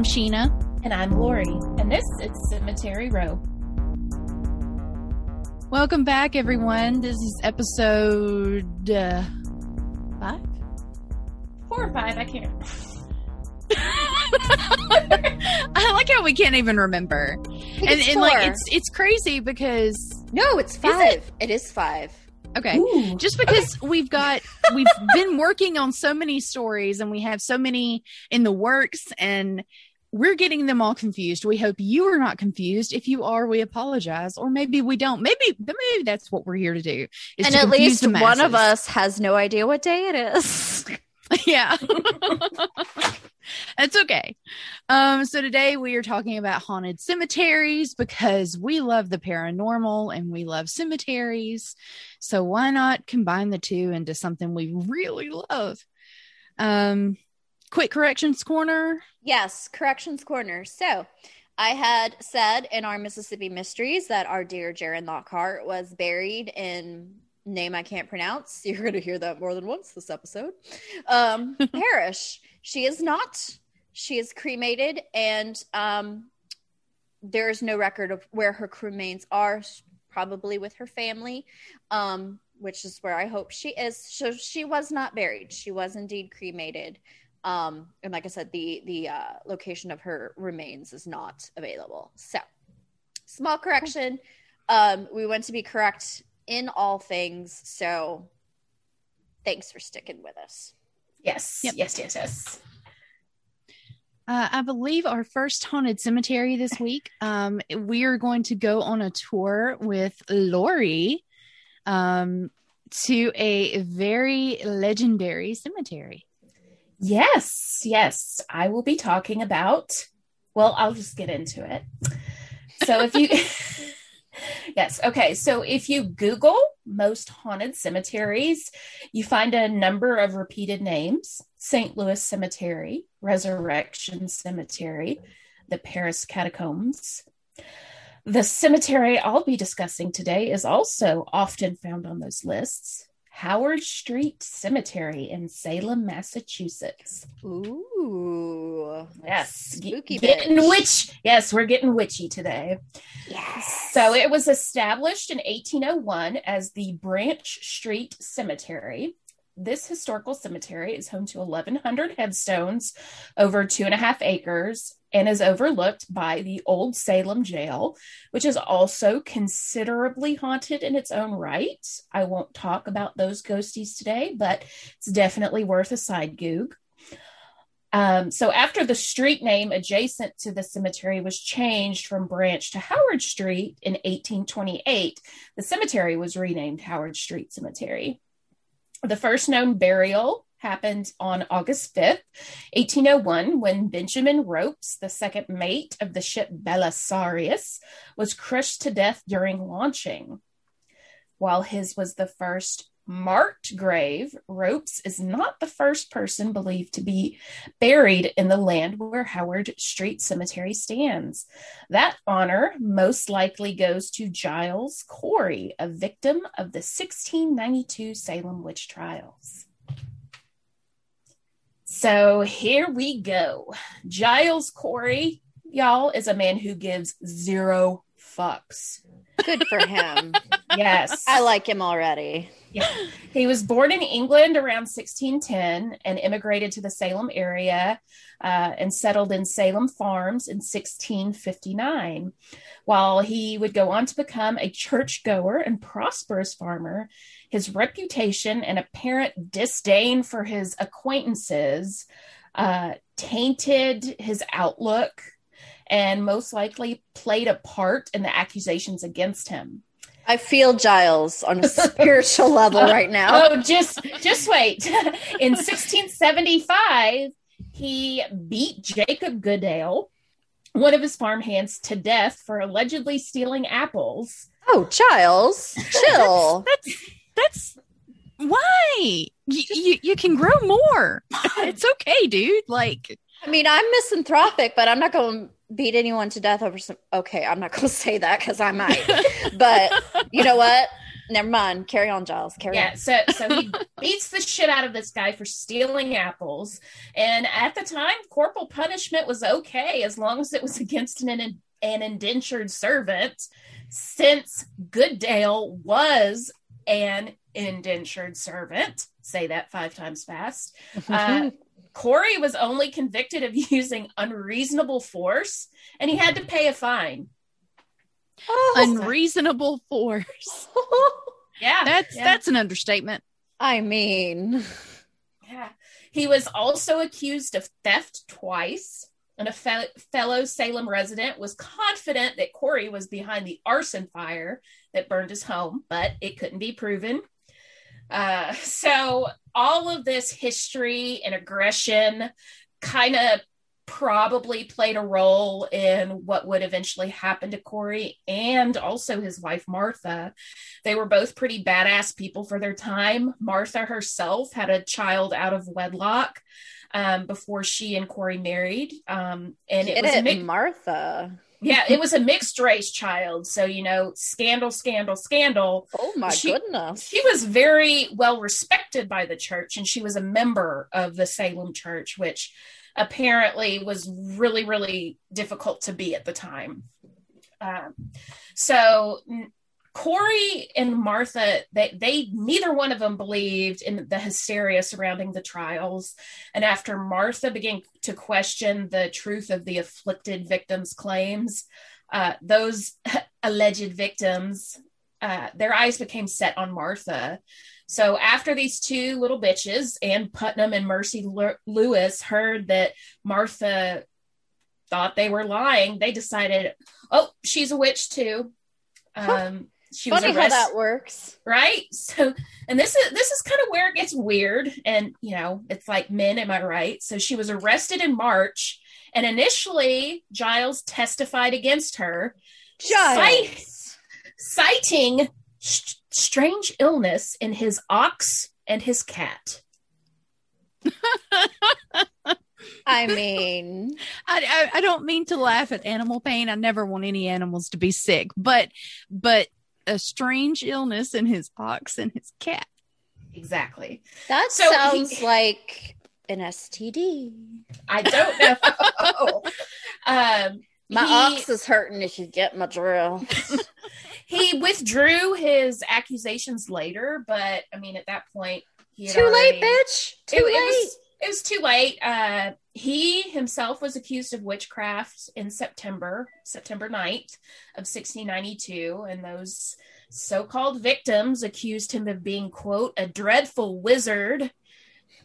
I'm Sheena. And I'm Lori. And this is Cemetery Row. Welcome back, everyone. This is episode uh, five? Four or five, I can't. I like how we can't even remember. And, and like it's it's crazy because No, it's five. It? it is five. Okay. Ooh. Just because okay. we've got we've been working on so many stories and we have so many in the works and we're getting them all confused. We hope you are not confused. If you are, we apologize, or maybe we don't. Maybe maybe that's what we're here to do. and to at least one of us has no idea what day it is. yeah, that's okay. Um, so today we are talking about haunted cemeteries because we love the paranormal and we love cemeteries. So why not combine the two into something we really love? Um, quick corrections corner. Yes, corrections corner. So I had said in our Mississippi Mysteries that our dear Jaren Lockhart was buried in name I can't pronounce. You're going to hear that more than once this episode. Um, Parish. She is not. She is cremated, and um, there is no record of where her remains are. Probably with her family, um, which is where I hope she is. So she was not buried. She was indeed cremated. Um, and like I said, the the uh, location of her remains is not available. So, small correction. Um, we want to be correct in all things. So, thanks for sticking with us. Yes, yep. yes, yes, yes. Uh, I believe our first haunted cemetery this week. Um, we are going to go on a tour with Lori um, to a very legendary cemetery. Yes, yes. I will be talking about, well, I'll just get into it. So if you, yes, okay. So if you Google most haunted cemeteries, you find a number of repeated names St. Louis Cemetery, Resurrection Cemetery, the Paris Catacombs. The cemetery I'll be discussing today is also often found on those lists. Howard Street Cemetery in Salem, Massachusetts. Ooh. Yes. Spooky getting witch. Yes, we're getting witchy today. Yes. So it was established in 1801 as the Branch Street Cemetery. This historical cemetery is home to 1,100 headstones over two and a half acres and is overlooked by the Old Salem Jail, which is also considerably haunted in its own right. I won't talk about those ghosties today, but it's definitely worth a side goog. Um, so after the street name adjacent to the cemetery was changed from Branch to Howard Street in 1828, the cemetery was renamed Howard Street Cemetery. The first known burial happened on August 5th, 1801, when Benjamin Ropes, the second mate of the ship Belisarius, was crushed to death during launching. While his was the first marked grave, Ropes is not the first person believed to be buried in the land where Howard Street Cemetery stands. That honor most likely goes to Giles Corey, a victim of the 1692 Salem witch trials. So here we go. Giles Corey, y'all, is a man who gives zero fucks. Good for him. yes. I like him already. Yeah. He was born in England around 1610 and immigrated to the Salem area uh, and settled in Salem Farms in 1659. While he would go on to become a churchgoer and prosperous farmer, his reputation and apparent disdain for his acquaintances uh, tainted his outlook and most likely played a part in the accusations against him. I feel Giles on a spiritual level right now. Oh, just just wait. In 1675, he beat Jacob Goodale, one of his farmhands, to death for allegedly stealing apples. Oh, Giles, chill. that's, that's that's why you, you, you can grow more. it's okay, dude. Like, I mean, I'm misanthropic, but I'm not going to beat anyone to death over some. Okay, I'm not going to say that because I might. but you know what? Never mind. Carry on, Giles. Carry yeah, on. so so he beats the shit out of this guy for stealing apples, and at the time, corporal punishment was okay as long as it was against an an indentured servant, since Goodale was an indentured servant. Say that five times fast. Uh, Corey was only convicted of using unreasonable force, and he had to pay a fine. Oh, Unreasonable force. Yeah, That's yeah. that's an understatement. I mean, Yeah. He was also accused of theft twice. And a fe- fellow Salem resident was confident that Corey was behind the arson fire that burned his home, but it couldn't be proven. Uh, so, all of this history and aggression kind of probably played a role in what would eventually happen to Corey and also his wife, Martha. They were both pretty badass people for their time. Martha herself had a child out of wedlock um, before she and Corey married. Um, and it was a it, mix- Martha. Yeah, it was a mixed race child. So, you know, scandal, scandal, scandal. Oh my She- goodness. She was very well respected by the church and she was a member of the Salem church, which apparently was really, really difficult to be at the time. Um, so Corey and Martha, they, they neither one of them believed in the hysteria surrounding the trials. And after Martha began to question the truth of the afflicted victims' claims, uh, those alleged victims, uh, their eyes became set on Martha. So after these two little bitches, Ann Putnam and Mercy Lew- Lewis, heard that Martha thought they were lying, they decided, oh, she's a witch too. Um, she was Funny how arrested, that works. right? So, and this is this is kind of where it gets weird, and you know, it's like men, am I right? So she was arrested in March, and initially Giles testified against her, Giles. citing st- strange illness in his ox and his cat. I mean, I, I I don't mean to laugh at animal pain. I never want any animals to be sick, but but a strange illness in his ox and his cat. Exactly. that So he- sounds like an STD. I don't know. um, My he- ox is hurting if you get my drill. he withdrew his accusations later, but I mean, at that point, he had Too late, bitch. Too it, late. It was, it was too late. Uh, he himself was accused of witchcraft in September, September 9th of 1692. And those so called victims accused him of being, quote, a dreadful wizard,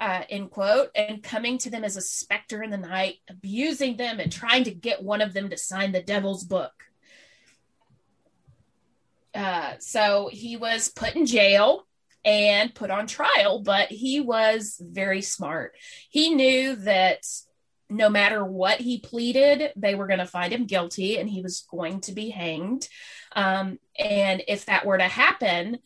uh, end quote, and coming to them as a specter in the night, abusing them and trying to get one of them to sign the devil's book. Uh, so he was put in jail and put on trial, but he was very smart. He knew that no matter what he pleaded, they were going to find him guilty and he was going to be hanged. Um, and if that were to happen,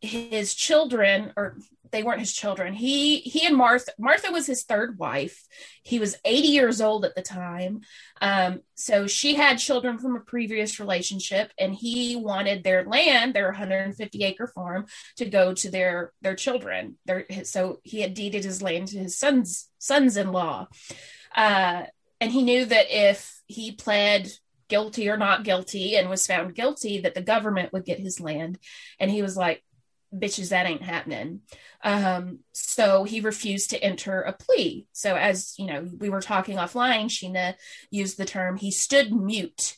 his children, or they weren't his children, he he and Martha, Martha was his third wife. He was 80 years old at the time. Um, so she had children from a previous relationship, and he wanted their land, their 150 acre farm, to go to their their children. Their, so he had deeded his land to his sons sons in law, uh, and he knew that if he pled guilty or not guilty and was found guilty, that the government would get his land. And he was like, "Bitches, that ain't happening." Um, so he refused to enter a plea. So as you know, we were talking offline. Sheena used the term he stood mute.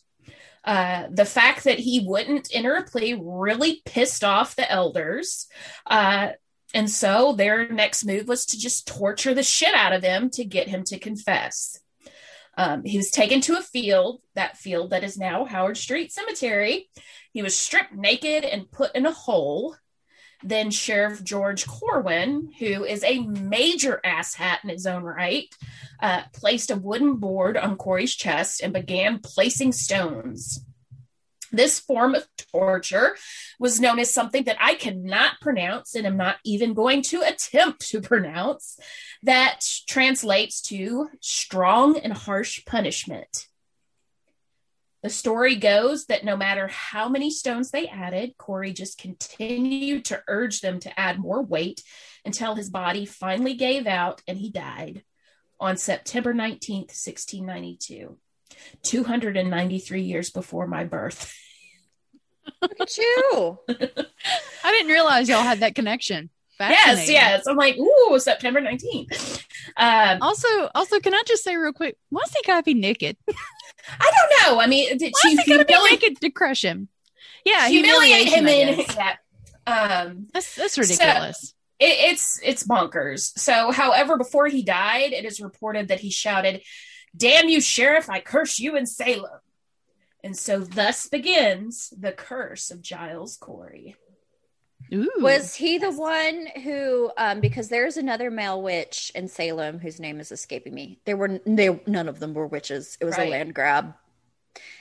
Uh, the fact that he wouldn't enter a plea really pissed off the elders. Uh, and so their next move was to just torture the shit out of him to get him to confess. Um, he was taken to a field, that field that is now Howard Street Cemetery. He was stripped naked and put in a hole. Then Sheriff George Corwin, who is a major asshat in his own right, uh, placed a wooden board on Corey's chest and began placing stones. This form of torture was known as something that I cannot pronounce and am not even going to attempt to pronounce, that translates to strong and harsh punishment. The story goes that no matter how many stones they added, Corey just continued to urge them to add more weight until his body finally gave out and he died on September 19th, 1692, 293 years before my birth. Look at you. I didn't realize y'all had that connection. Yes, yes. I'm like, ooh, September 19th. Um, Also, also, can I just say real quick, why's he gotta be naked? I don't know. I mean, did she he gotta be humili- to crush him? Yeah, humiliate him in yeah. Um, That's that's ridiculous. it, it's it's bonkers. So, however, before he died, it is reported that he shouted, "Damn you, sheriff! I curse you in Salem." And so, thus begins the curse of Giles Corey. Ooh, Was he the one who, um, because there's another male witch in Salem whose name is escaping me. There were they none of them were witches. It was Right. a land grab.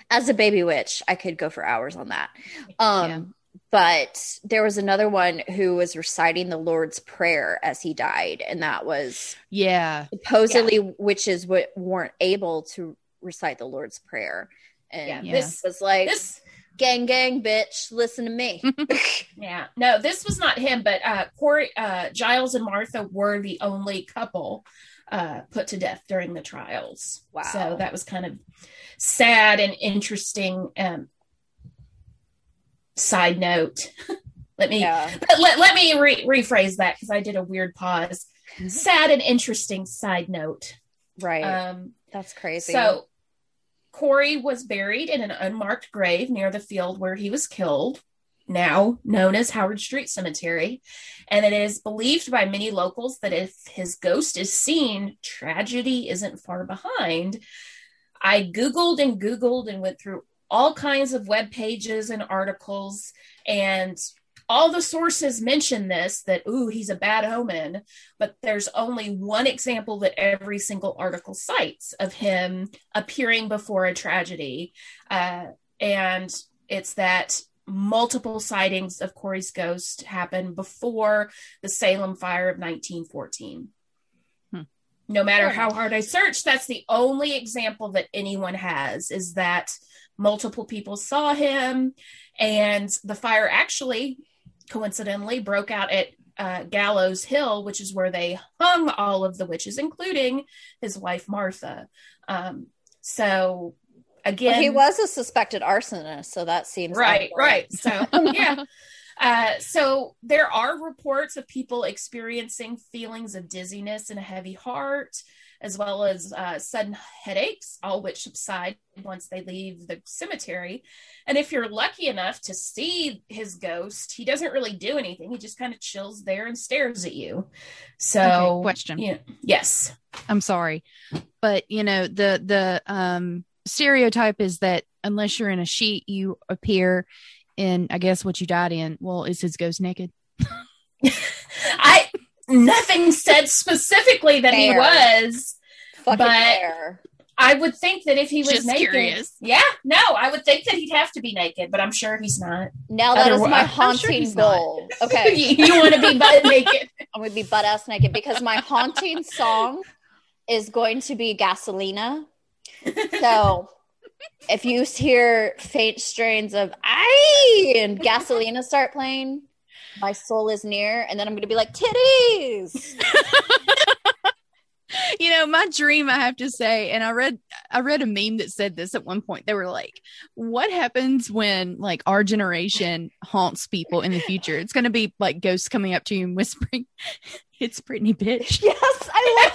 As a baby witch, I could go for hours on that. Um, Yeah. but there was another one who was reciting the Lord's Prayer as he died, and that was yeah, supposedly witches w- weren't able to recite the Lord's Prayer. And Yeah, Yeah. this was like This, gang gang bitch, listen to me. yeah, no, this was not him, but uh, Corey, uh, Giles and Martha were the only couple uh, put to death during the trials. Wow. So that was kind of sad and interesting. Um, side note. let me yeah. But let, let me re- rephrase that because I did a weird pause. Mm-hmm. Sad and interesting side note. Right. Um, That's crazy. so Corey was buried in an unmarked grave near the field where he was killed, now known as Howard Street Cemetery. And it is believed by many locals that if his ghost is seen, tragedy isn't far behind. I Googled and Googled and went through all kinds of web pages and articles, and all the sources mention this that, ooh, he's a bad omen. But there's only one example that every single article cites of him appearing before a tragedy. Uh, and it's that multiple sightings of Corey's ghost happened before the Salem fire of 1914. Hmm. No matter how hard I search, that's the only example that anyone has is that multiple people saw him and the fire actually coincidentally broke out at uh, Gallows Hill, which is where they hung all of the witches, including his wife Martha. Um, so again, Well, he was a suspected arsonist, so that seems right, right. So yeah. Uh, so there are reports of people experiencing feelings of dizziness and a heavy heart, as well as uh, sudden headaches, all which subside once they leave the cemetery. And if you're lucky enough to see his ghost, he doesn't really do anything. He just kind of chills there and stares at you. So, Okay, question. yeah, yes, I'm sorry, but you know the the um stereotype is that unless you're in a sheet, you appear in I guess what you died in. Well, is his ghost naked? I nothing said specifically that he was. Fucking But- fair. I would think that if he was Just naked, curious. yeah, no, I would think that he'd have to be naked, but I'm sure he's not. Now that is Otherwise- my I'm sure haunting not. goal. Okay, you, you want to be butt naked? I'm gonna be butt ass naked because my haunting song is going to be Gasolina. So if you hear faint strains of "I" and Gasolina start playing, my soul is near, and then I'm gonna be like titties. you know my dream i have to say and i read i read a meme that said this at one point they were like what happens when like our generation haunts people in the future it's going to be like ghosts coming up to you and whispering it's Brittany bitch Yes, I love.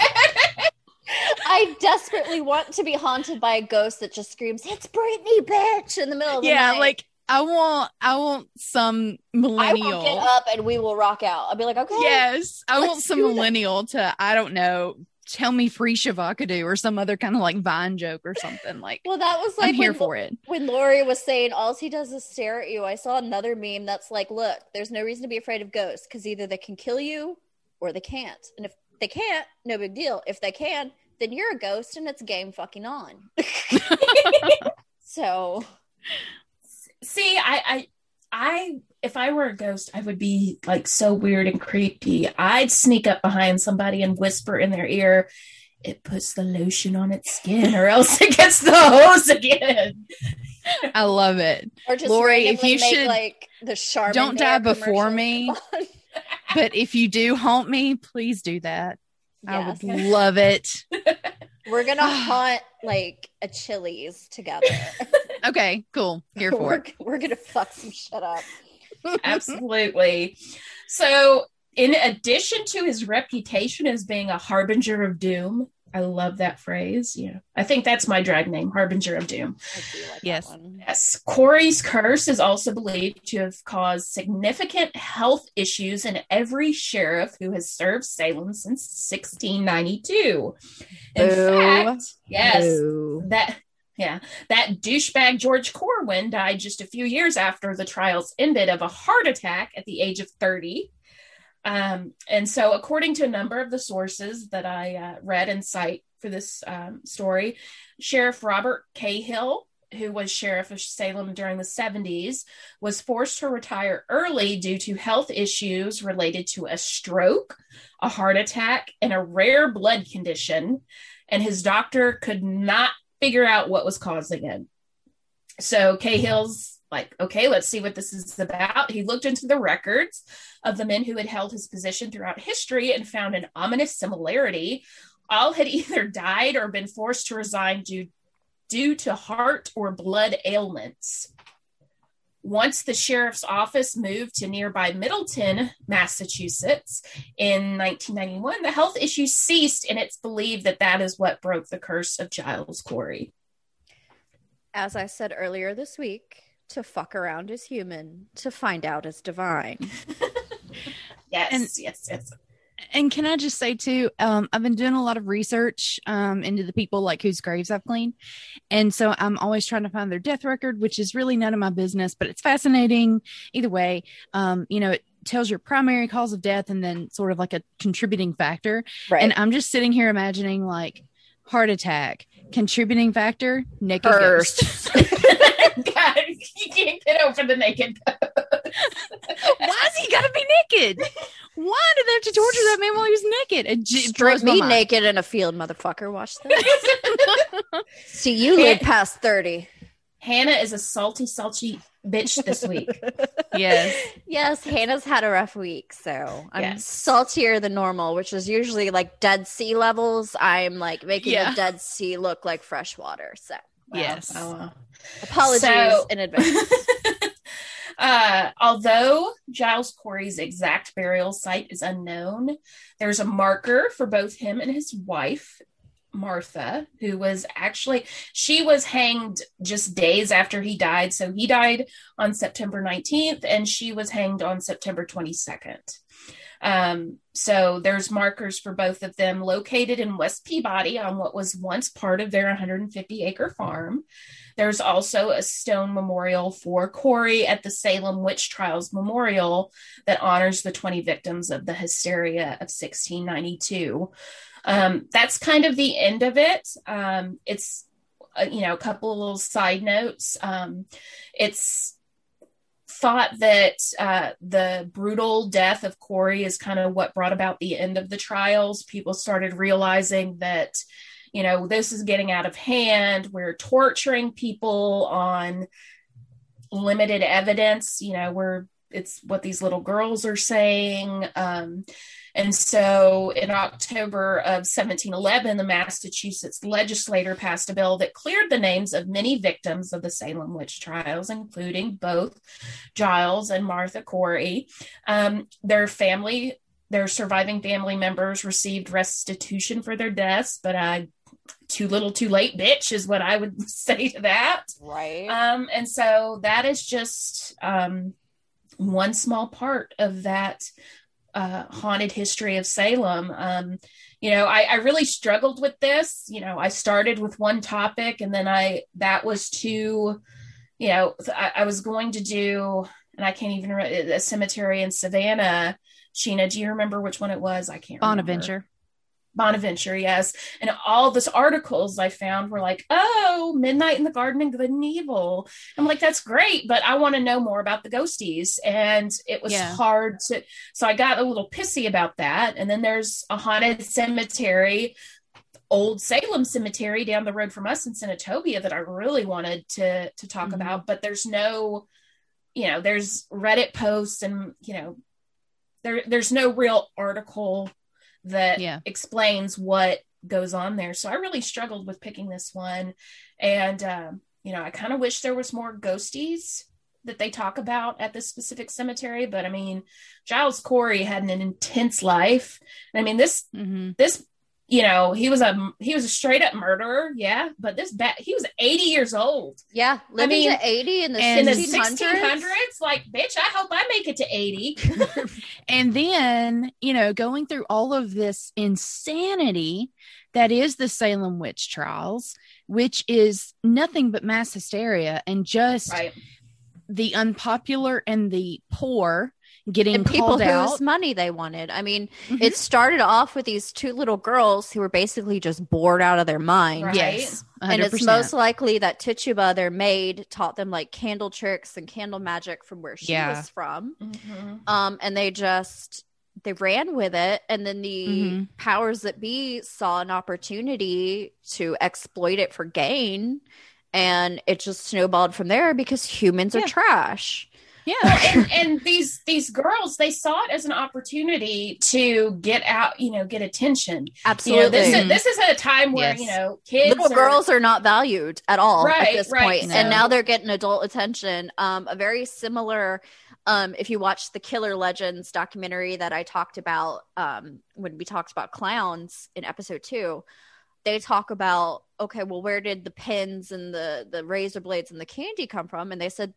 I desperately want to be haunted by a ghost that just screams, "It's Brittany, bitch!" in the middle of the yeah night. like i want i want some I millennial will get up and we will rock out. I'll be like, okay, yes i want some millennial to i don't know tell me free shavakadu or some other kind of like vine joke or something like Well, that was i'm like here when, for it when Lori was saying all he does is stare at you. I saw another meme that's like, look, there's no reason to be afraid of ghosts because either they can kill you or they can't. And if they can't, no big deal. If they can, then you're a ghost and it's game fucking on. so See, I, I, I, if I were a ghost, I would be like so weird and creepy. I'd sneak up behind somebody and whisper in their ear, "It puts the lotion on its skin, or else it gets the hose again." I love it. Or just Lori, if you make, should- like the Charmin Don't die before me. But if you do haunt me, please do that. I would love it. We're gonna haunt like a Chili's together. Okay, cool. Here for we're, it. we're gonna fuck some shit up. Absolutely. So, in addition to his reputation as being a harbinger of doom, I love that phrase. Yeah. I think that's my drag name, Harbinger of Doom. Like Yes. Yes. Corey's curse is also believed to have caused significant health issues in every sheriff who has served Salem since 1692. In Boo. fact, yes, Boo. that yeah, that douchebag George Corwin died just a few years after the trials ended of a heart attack at the age of 30. Um, and so, according to a number of the sources that I uh, read and cite for this um, story, Sheriff Robert Cahill, who was sheriff of Salem during the 70s, was forced to retire early due to health issues related to a stroke, a heart attack, and a rare blood condition. And his doctor could not figure out what was causing it. So Cahill's like, okay, let's see what this is about. He looked into the records of the men who had held his position throughout history and found an ominous similarity. All had either died or been forced to resign due, due to heart or blood ailments. Once the sheriff's office moved to nearby Middleton, Massachusetts in 1991, the health issues ceased, and it's believed that that is what broke the curse of Giles Corey. As I said earlier this week, to fuck around is human, to find out is divine. Yes, And- yes, yes. And can I just say too, um, I've been doing a lot of research um, into the people like whose graves I've cleaned, and so I'm always trying to find their death record, which is really none of my business, but it's fascinating either way. Um, you know, it tells your primary cause of death and then sort of like a contributing factor. Right. And I'm just sitting here imagining like heart attack, contributing factor, naked ghost. God, you can't get over the naked. Why is he gotta be naked? Why did they have to torture that man while he was naked? It j- Straight me mind. naked in a field, motherfucker. Watch this. See, you live past 30. Hannah is a salty, salty bitch this week. Yes. Yes, Hannah's had a rough week, so I'm Yes. saltier than normal, which is usually like Dead Sea levels. I'm like making Yeah. the Dead Sea look like fresh water. So Wow. Yes. Oh, wow. apologies So- in advance. uh, although Giles Corey's exact burial site is unknown, there's a marker for both him and his wife, Martha, who was actually she was hanged just days after he died. So he died on September 19th, and she was hanged on September 22nd. Um, so there's markers for both of them located in West Peabody on what was once part of their 150 acre farm. There's also a stone memorial for Corey at the Salem Witch Trials Memorial that honors the 20 victims of the hysteria of 1692. Um, that's kind of the end of it. Um, it's, uh, you know, a couple of little side notes. Um, it's thought that uh, the brutal death of Corey is kind of what brought about the end of the trials. People started realizing that, you know, this is getting out of hand. We're torturing people on limited evidence. You know, we're it's what these little girls are saying. Um, and so in October of 1711, the Massachusetts legislature passed a bill that cleared the names of many victims of the Salem witch trials, including both Giles and Martha Corey. Um, their family, their surviving family members received restitution for their deaths, but I too little too late bitch is what i would say to that right. um and so that is just um one small part of that uh haunted history of salem. Um you know I, I really struggled with this. You know i started with one topic and then i that was too you know i, I was going to do and i can't even remember a cemetery in savannah. Sheena do you remember which one it was? I can't remember. Bonaventure. Yes. And all those articles I found were like, oh, Midnight in the Garden and Good and Evil. I'm like, that's great, but I want to know more about the ghosties. And it was Yeah. hard to, so I got a little pissy about that. And then there's a haunted cemetery old Salem cemetery down the road from us in Senatobia that I really wanted to to talk Mhm. about, but there's no, you know, there's Reddit posts and you know, there there's no real article that Yeah. explains what goes on there. So I really struggled with picking this one, and um, you know, I kind of wish there was more ghosties that they talk about at this specific cemetery. But I mean, Giles Corey had an intense life. I mean, this hmm this you know he was a he was a straight up murderer yeah but this bat he was 80 years old. Yeah, living mean, to 80 in the and in the 1600s. 1600s like bitch i hope i make it to 80 And then, you know, going through all of this insanity that is the Salem witch trials, which is nothing but mass hysteria and just right. the unpopular and the poor getting and people called whose out. money they wanted. I mean, Mhm. it started off with these two little girls who were basically just bored out of their mind. Right. yes, 100%. And it's most likely that Tituba, their maid, taught them like candle tricks and candle magic from where she Yeah. was from. Mhm. Um, and they just they ran with it, and then the Mhm. powers that be saw an opportunity to exploit it for gain, and it just snowballed from there because humans Yeah. are trash. Yeah, and, and these these girls they saw it as an opportunity to get out you know get attention you Absolutely. know this is this is a time where Yes. you know kids little are- girls are not valued at all Right, at this right. point. No. and now they're getting adult attention um a very similar um if you watch the killer legends documentary that i talked about um when we talked about clowns in episode two they talk about okay well where did the pins and the the razor blades and the candy come from and they said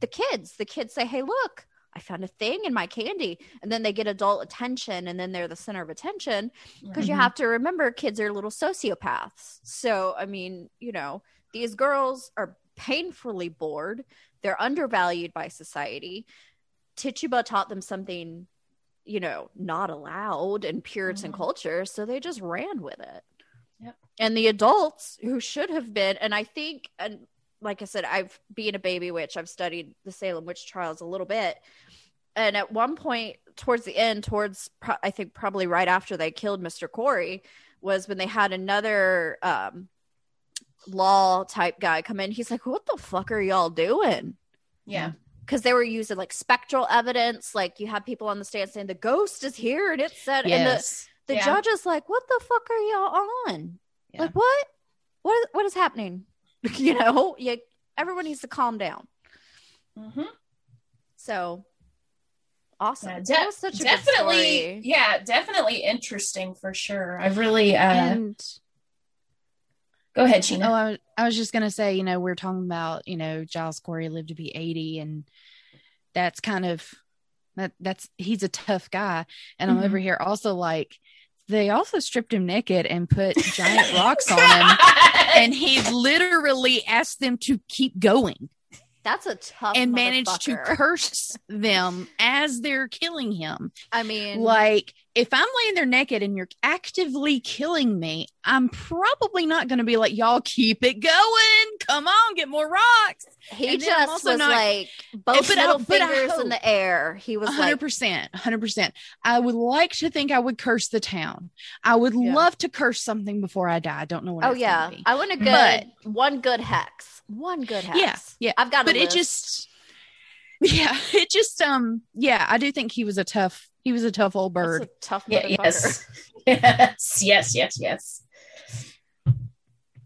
the kids the kids say hey look I found a thing in my candy. And then they get adult attention and then they're the center of attention because you Mhm. have to remember kids are little sociopaths. So, I mean, you know, these girls are painfully bored. They're undervalued by society. Tituba taught them something, you know, not allowed in Puritan Mhm. culture. So they just ran with it. Yep. And the adults who should have been, and I think, and like I said, I've being a baby witch, I've studied the Salem witch trials a little bit. And at one point, towards the end, towards pro- I think probably right after they killed Mr. Corey, was when they had another um, law type guy come in. He's like, "What the fuck are y'all doing?" yeah Because they were using like spectral evidence. Like you have people on the stand saying the ghost is here, and it said, and the yes, the Yeah. judge is like, "What the fuck are y'all on? Yeah. Like what? What what is happening? you know, yeah, everyone needs to calm down." Mhm. So awesome! Yeah, that de- was such a good definitely story. yeah definitely interesting for sure I've really uh and go ahead oh, I was, I was just gonna say, you know, we're talking about, you know, Giles Corey lived to be eighty, and that's kind of that. That's he's a tough guy, and Mhm. I'm over here also like they also stripped him naked and put giant rocks on him, and he literally asked them to keep going. That's a tough and managed to curse them as they're killing him. I mean, Like, if I'm laying there naked and you're actively killing me, I'm probably not going to be like, y'all keep it going. Come on, get more rocks. he and just also was not- like both But I- middle but fingers in the air. He was 100%. 100%. I would like to think I would curse the town. I would Yeah. love to curse something before I die. I don't know what "Oh yeah. I want a good But- one good hex, one good hex." Yeah, yeah. I've got. A but it just yeah it just um yeah i do think he was a tough he was a tough old That's bird a tough. yeah yes yes yes yes yes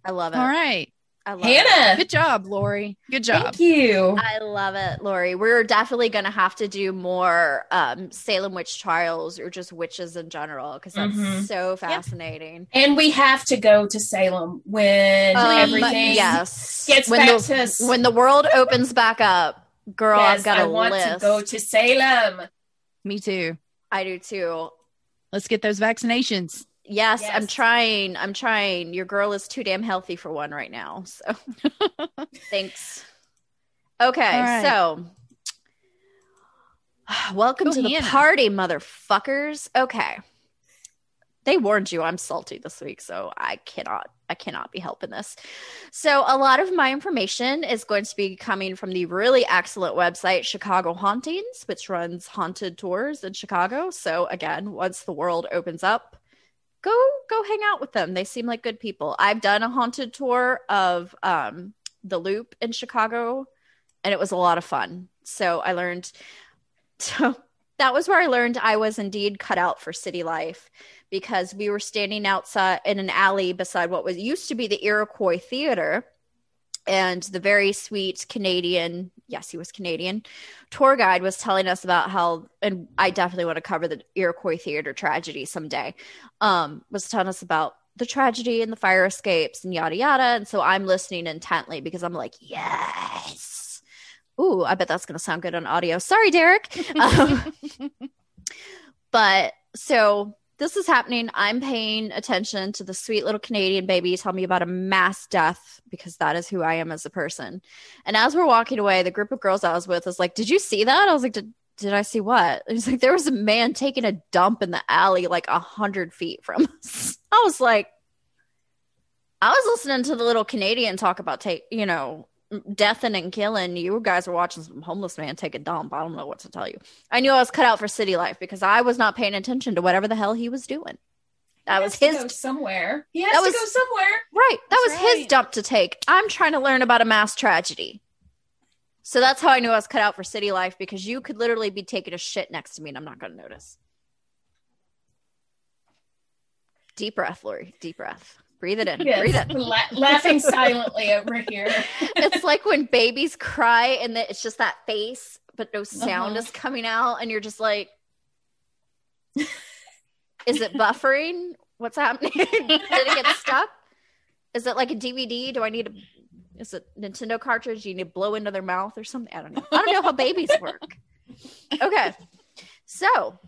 I love it. all right I love it. hannah good job lori good job thank you I love it, Lori. We're definitely going to have to do more um, Salem witch trials or just witches in general because that's Mhm. so fascinating. and we have to go to salem when Um, everything yes, gets when back the, to when the world opens back up, girl, yes, I've got I a want list. to go to salem me too I do too. let's get those vaccinations Yes, I'm trying. I'm trying. Your girl is too damn healthy for one right now. So thanks. Okay, All right. so welcome Go to the party, motherfuckers. Okay. They warned you I'm salty this week, so I cannot I cannot be helping this. So a lot of my information is going to be coming from the really excellent website Chicago Hauntings, which runs haunted tours in Chicago. So again, once the world opens up, go go hang out with them. They seem like good people. I've done a haunted tour of um, the Loop in Chicago, and it was a lot of fun. So I learned. So that was where I learned I was indeed cut out for city life because we were standing outside in an alley beside what was used to be the Iroquois Theater and the very sweet Canadian, yes, he was Canadian, tour guide was telling us about how, and I definitely want to cover the Iroquois Theater tragedy someday, um, was telling us about the tragedy and the fire escapes and yada yada. And so I'm listening intently because I'm like, yes. Ooh, I bet that's going to sound good on audio. Sorry, Derek. Um, but so this is happening. I'm paying attention to the sweet little Canadian baby tell me about a mass death because that is who I am as a person. And as we're walking away, the group of girls I was with was like, Did you see that? I was like, Did, did I see what? He's like, There was a man taking a dump in the alley like a hundred feet from us. I was like, I was listening to the little Canadian talk about take, you know, deathing and killing. You guys were watching some homeless man take a dump. I don't know what to tell you. I knew I was cut out for city life because I was not paying attention to whatever the hell he was doing. That was his somewhere. He has to was, go somewhere. Right. That That's was his dump to take. I'm trying to learn about a mass tragedy. So that's how I knew I was cut out for city life because you could literally be taking a shit next to me and I'm not going to notice. Deep breath, Lori. Deep breath. Breathe it in. Yes. Breathe it. La- laughing silently over here. it's like when babies cry and that it's just that face, but no sound Uh-huh. is coming out, and you're just like, is it buffering? What's happening? Did it get stuck? Is it like a DVD? Do I need a is it Nintendo cartridge? Do you need to blow into their mouth or something? I don't know. I don't know how babies work. Okay. So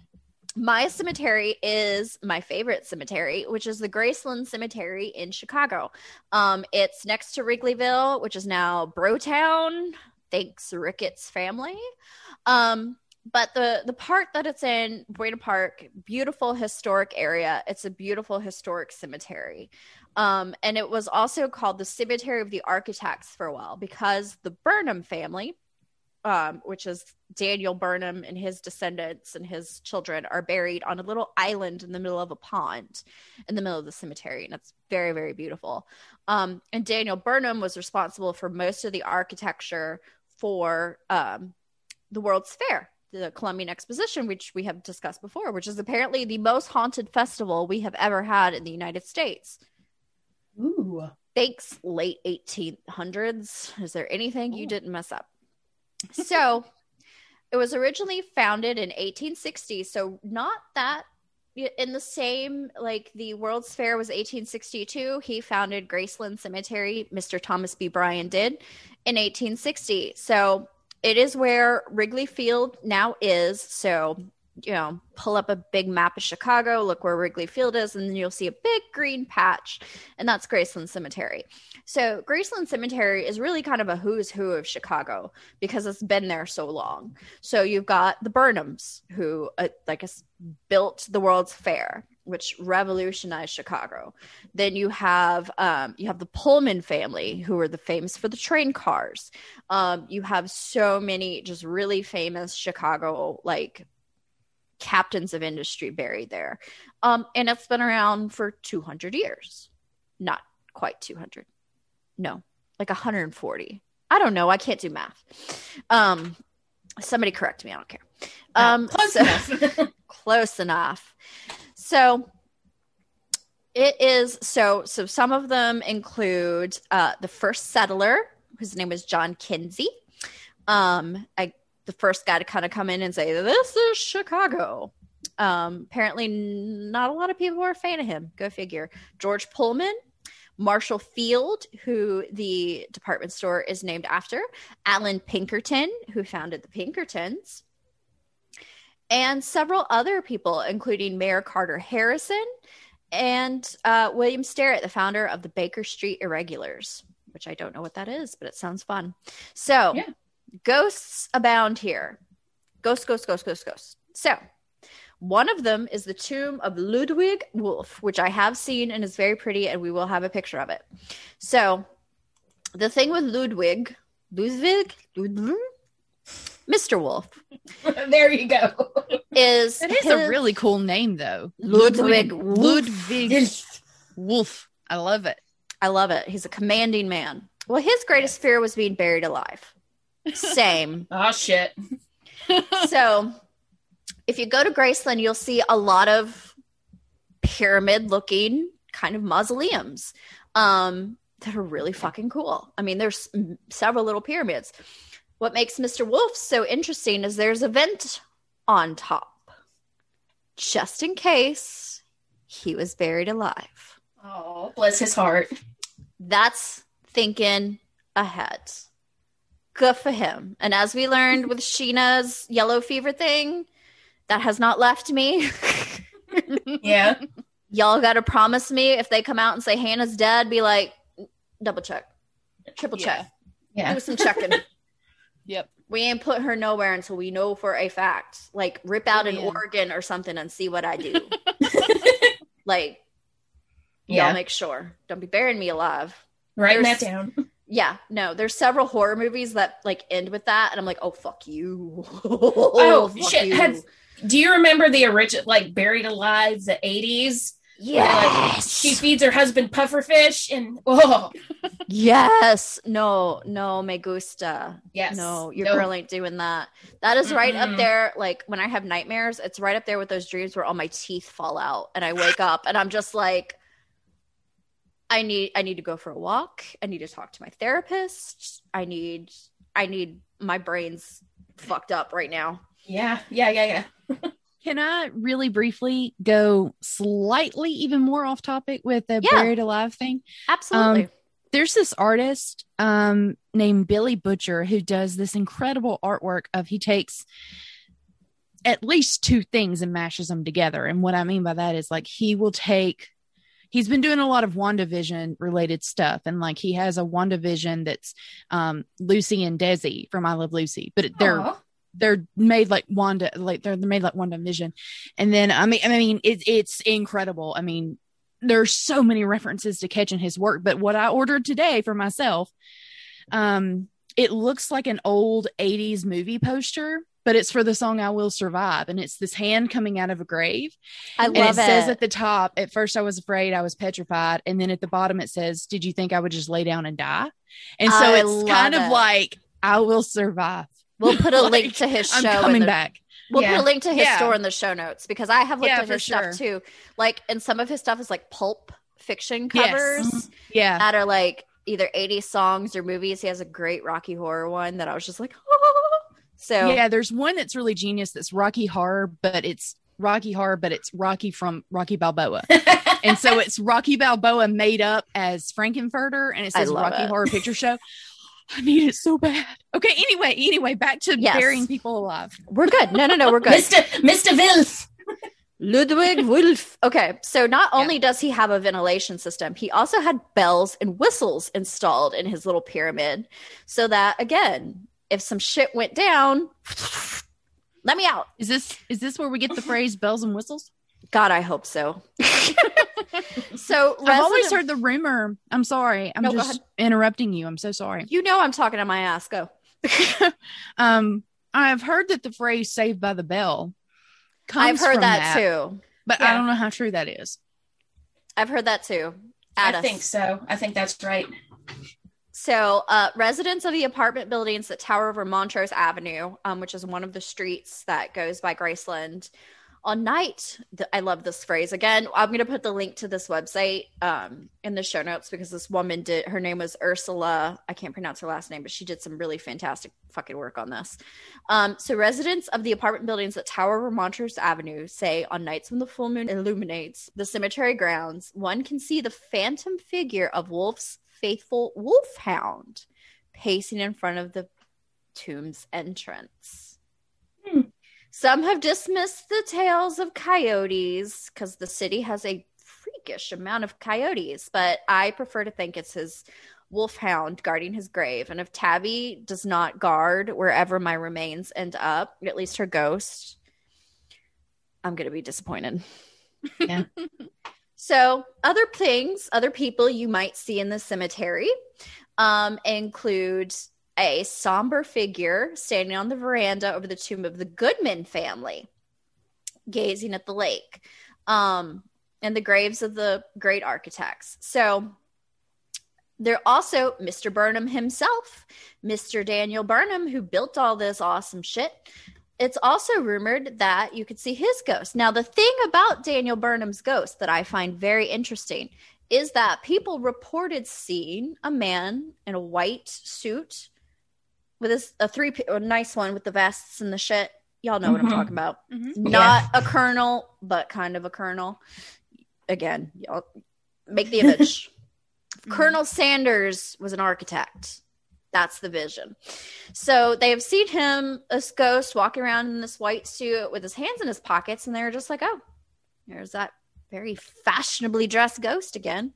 my cemetery is my favorite cemetery, which is the Graceland Cemetery in Chicago. Um, it's next to Wrigleyville, which is now Brotown. Thanks, Ricketts family. Um, but the the part that it's in, Buena Park, beautiful historic area. It's a beautiful historic cemetery. Um, and it was also called the Cemetery of the Architects for a while because the Burnham family, um, which is Daniel Burnham and his descendants and his children, are buried on a little island in the middle of a pond in the middle of the cemetery. And it's very, very beautiful. Um, and Daniel Burnham was responsible for most of the architecture for um, the World's Fair, the Columbian Exposition, which we have discussed before, which is apparently the most haunted festival we have ever had in the United States. Ooh. Thanks, late 1800s. Is there anything you didn't mess up? So it was originally founded in 1860. So not that in the same, like the World's Fair was 1862. He founded Graceland Cemetery, Mr. Thomas B. Bryan did in 1860. So it is where Wrigley Field now is. So, you know, pull up a big map of Chicago, look where Wrigley Field is, and then you'll see a big green patch, and that's Graceland Cemetery. So, Graceland Cemetery is really kind of a who's who of Chicago because it's been there so long. So, you've got the Burnhams, who, uh, like, built the World's Fair, which revolutionized Chicago. Then you have um, you have the Pullman family, who are the famous for the train cars. Um, you have so many just really famous Chicago like captains of industry buried there, um, and it's been around for 200 years. Not quite 200. No, like 140. I don't know. I can't do math. Um, somebody correct me. I don't care. Um, Close so- enough. close enough. So it is so so some of them include uh the first settler whose name was John Kinzie. Um I the first guy to kind of come in and say this is Chicago. Um apparently not a lot of people were a fan of him. Go figure. George Pullman, Marshall Field, who the department store is named after, Allan Pinkerton, who founded the Pinkertons, and several other people, including Mayor Carter Harrison and uh, William Sterrett, the founder of the Baker Street Irregulars, which I don't know what that is, but it sounds fun. So, Yeah. Ghosts abound here. Ghosts, ghosts, ghosts, ghosts, ghosts. So, one of them is the tomb of Ludwig Wolff, which I have seen and is very pretty, and we will have a picture of it. So, the thing with Ludwig, Ludwig, Ludwig, Mr. Wolff there you go. is That is his- a really cool name, though. Ludwig Wolff. Ludwig Wolff. I love it. I love it. He's a commanding man. Well, his greatest fear was being buried alive. Same. Oh shit. so if you go to Graceland, you'll see a lot of pyramid looking kind of mausoleums um, that are really fucking cool. I mean, there's m- several little pyramids. What makes Mr. Wolff so interesting is there's a vent on top, just in case he was buried alive. Oh, bless his heart. That's thinking ahead. Good for him. And as we learned with Sheena's yellow fever thing, that has not left me. Yeah. Y'all got to promise me if they come out and say Hannah's dead, be like, double check, triple check, Yeah. do some checking. Yep. we ain't put her nowhere until we know for a fact. Like, rip out an organ or something and see what I do. like, Yeah. y'all make sure. Don't be burying me alive. There's- that down. Yeah, no, there's several horror movies that like end with that, and I'm like, oh fuck you. Oh, fuck shit. you. Have- Do you remember the original, like Buried Alive, the 80s? Where, like, yes, she feeds her husband pufferfish and oh yes, no, no, me gusta. yes. No, your No. girl ain't doing that. That is right up Mm-mm. there. Like when I have nightmares, it's right up there with those dreams where all my teeth fall out, and I wake up and I'm just like, I need, I need to go for a walk. I need to talk to my therapist. I need, I need my brain's fucked up right now. Yeah, yeah, yeah, yeah. Can I really briefly go slightly even more off topic with the Yeah. buried alive thing? Absolutely. There's this artist um, named Billy Butcher who does this incredible artwork of he takes at least two things and mashes them together. And what I mean by that is like he will take he's been doing a lot of WandaVision related stuff. And like he has a WandaVision that's um Lucy and Desi from I Love Lucy, but they're Aw. they're made like Wanda, like they're, they're made like Wanda Vision. And then I mean, I mean, it's it's incredible. I mean, there's so many references to catching his work. But what I ordered today for myself, um, it looks like an old '80s movie poster, but it's for the song "I Will Survive," and it's this hand coming out of a grave. I And love it it. says at the top, at first I was afraid, I was petrified. And then at the bottom it says, Did you think I would just lay down and die? And so I it's kind of like, I will survive. we'll put a like, link to his show. I'm coming the- back. We'll Yeah. put a link to his Yeah. store in the show notes because I have looked Yeah, at his stuff too. Like, and some of his stuff is like pulp fiction Yes. Mm-hmm. covers Yeah. that are like either 80 songs or movies. He has a great Rocky Horror one that I was just like, oh. So Yeah, there's one that's really genius that's Rocky Horror, but it's Rocky Horror, but it's Rocky from Rocky Balboa. and so it's Rocky Balboa made up as Frank-N-Furter and it says Rocky it. Horror Picture Show. I need it so bad. Okay, anyway, anyway, back to Yes. burying people alive. we're good. No, no, no, we're good. Mr. Mr. Vilf. Ludwig Wolff. Okay, so not only does he have a ventilation system, he also had bells and whistles installed in his little pyramid so that, again, if some shit went down, let me out. Is this is this where we get the phrase bells and whistles? God, I hope so. so, I've always heard the rumor. I'm sorry. I'm No, just interrupting you. I'm so sorry. You know I'm talking to my ass. Go. Um, I've heard that the phrase "saved by the bell" comes I've heard from that, too. but Yeah. I don't know how true that is. I've heard that too. Add I us. think so. I think that's right. So, uh, residents of the apartment buildings that tower over Montrose Avenue, um, which is one of the streets that goes by Graceland, on night, th- I love this phrase. Again, I'm going to put the link to this website um, in the show notes because this woman did, her name was Ursula. I can't pronounce her last name, but she did some really fantastic fucking work on this. Um, so, residents of the apartment buildings that tower over Montrose Avenue say on nights when the full moon illuminates the cemetery grounds, one can see the phantom figure of Wolff's faithful wolfhound pacing in front of the tomb's entrance. Hmm. Some have dismissed the tales of coyotes because the city has a freakish amount of coyotes, but I prefer to think it's his wolfhound guarding his grave. And if Tabby does not guard wherever my remains end up, at least her ghost, I'm going to be disappointed. Yeah. so, other things, other people you might see in the cemetery um, include a somber figure standing on the veranda over the tomb of the Goodman family, gazing at the lake um, and the graves of the great architects. So there also Mr. Burnham himself, Mr. Daniel Burnham, who built all this awesome shit. It's also rumored that you could see his ghost. Now, the thing about Daniel Burnham's ghost that I find very interesting is that people reported seeing a man in a white suit with his, a three a nice one with the vests and the shit. Y'all know mm-hmm. what I'm mm-hmm. talking about. Mm-hmm. Not yeah. a colonel, but kind of a colonel. Again, y'all make the image. Colonel Sanders was an architect. That's the vision. So they have seen him, this ghost, walking around in this white suit with his hands in his pockets, and they're just like, oh, there's that very fashionably dressed ghost again.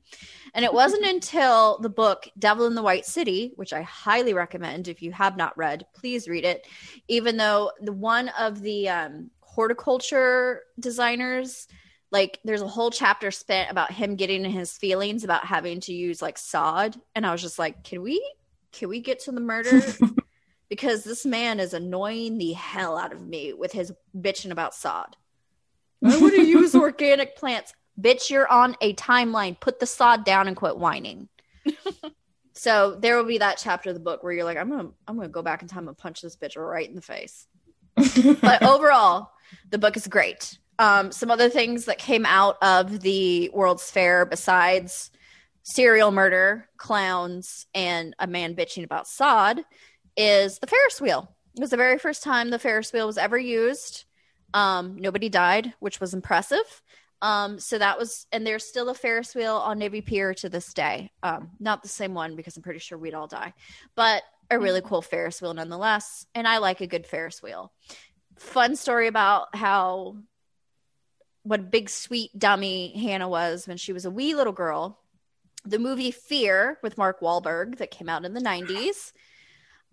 And it wasn't until the book Devil in the White City, which I highly recommend if you have not read, please read it. Even though the one of the um, horticulture designers, like there's a whole chapter spent about him getting in his feelings about having to use like sod. And I was just like, can we can we get to the murder? because this man is annoying the hell out of me with his bitching about sod. I want to use organic plants. Bitch, you're on a timeline. Put the sod down and quit whining. so there will be that chapter of the book where you're like, I'm gonna I'm gonna go back in time and punch this bitch right in the face. but overall, the book is great. Um, some other things that came out of the World's Fair besides serial murder, clowns, and a man bitching about sod is the Ferris wheel. It was the very first time the Ferris wheel was ever used. Um, nobody died, which was impressive. Um, so that was, and there's still a Ferris wheel on Navy Pier to this day. Um, not the same one because I'm pretty sure we'd all die, but a really cool Ferris wheel nonetheless. And I like a good Ferris wheel. Fun story about how what a big sweet dummy Hannah was when she was a wee little girl. The movie Fear with Mark Wahlberg that came out in the 90s.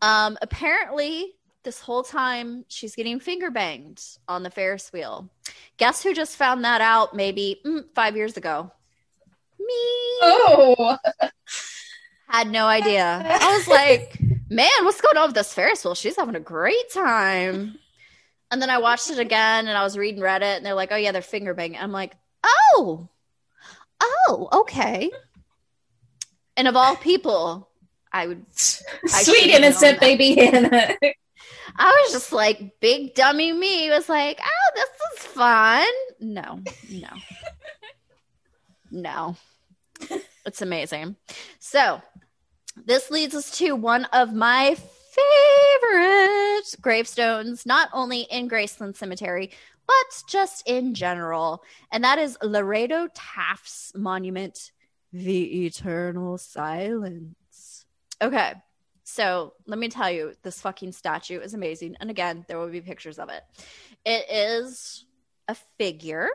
Um, apparently, this whole time she's getting finger banged on the Ferris wheel. Guess who just found that out maybe mm, five years ago? Me. Oh. Had no idea. I was like, man, what's going on with this Ferris wheel? She's having a great time. And then I watched it again and I was reading Reddit and they're like, oh, yeah, they're finger banging. I'm like, oh, oh, okay. And of all people, I would. I Sweet innocent baby Hannah. I was just like, big dummy me was like, oh, this is fun. No, no, no. It's amazing. So, this leads us to one of my favorite gravestones, not only in Graceland Cemetery, but just in general. And that is Lorado Taft's monument, The Eternal Silence. Okay. So let me tell you, this fucking statue is amazing. And again, there will be pictures of it. It is a figure.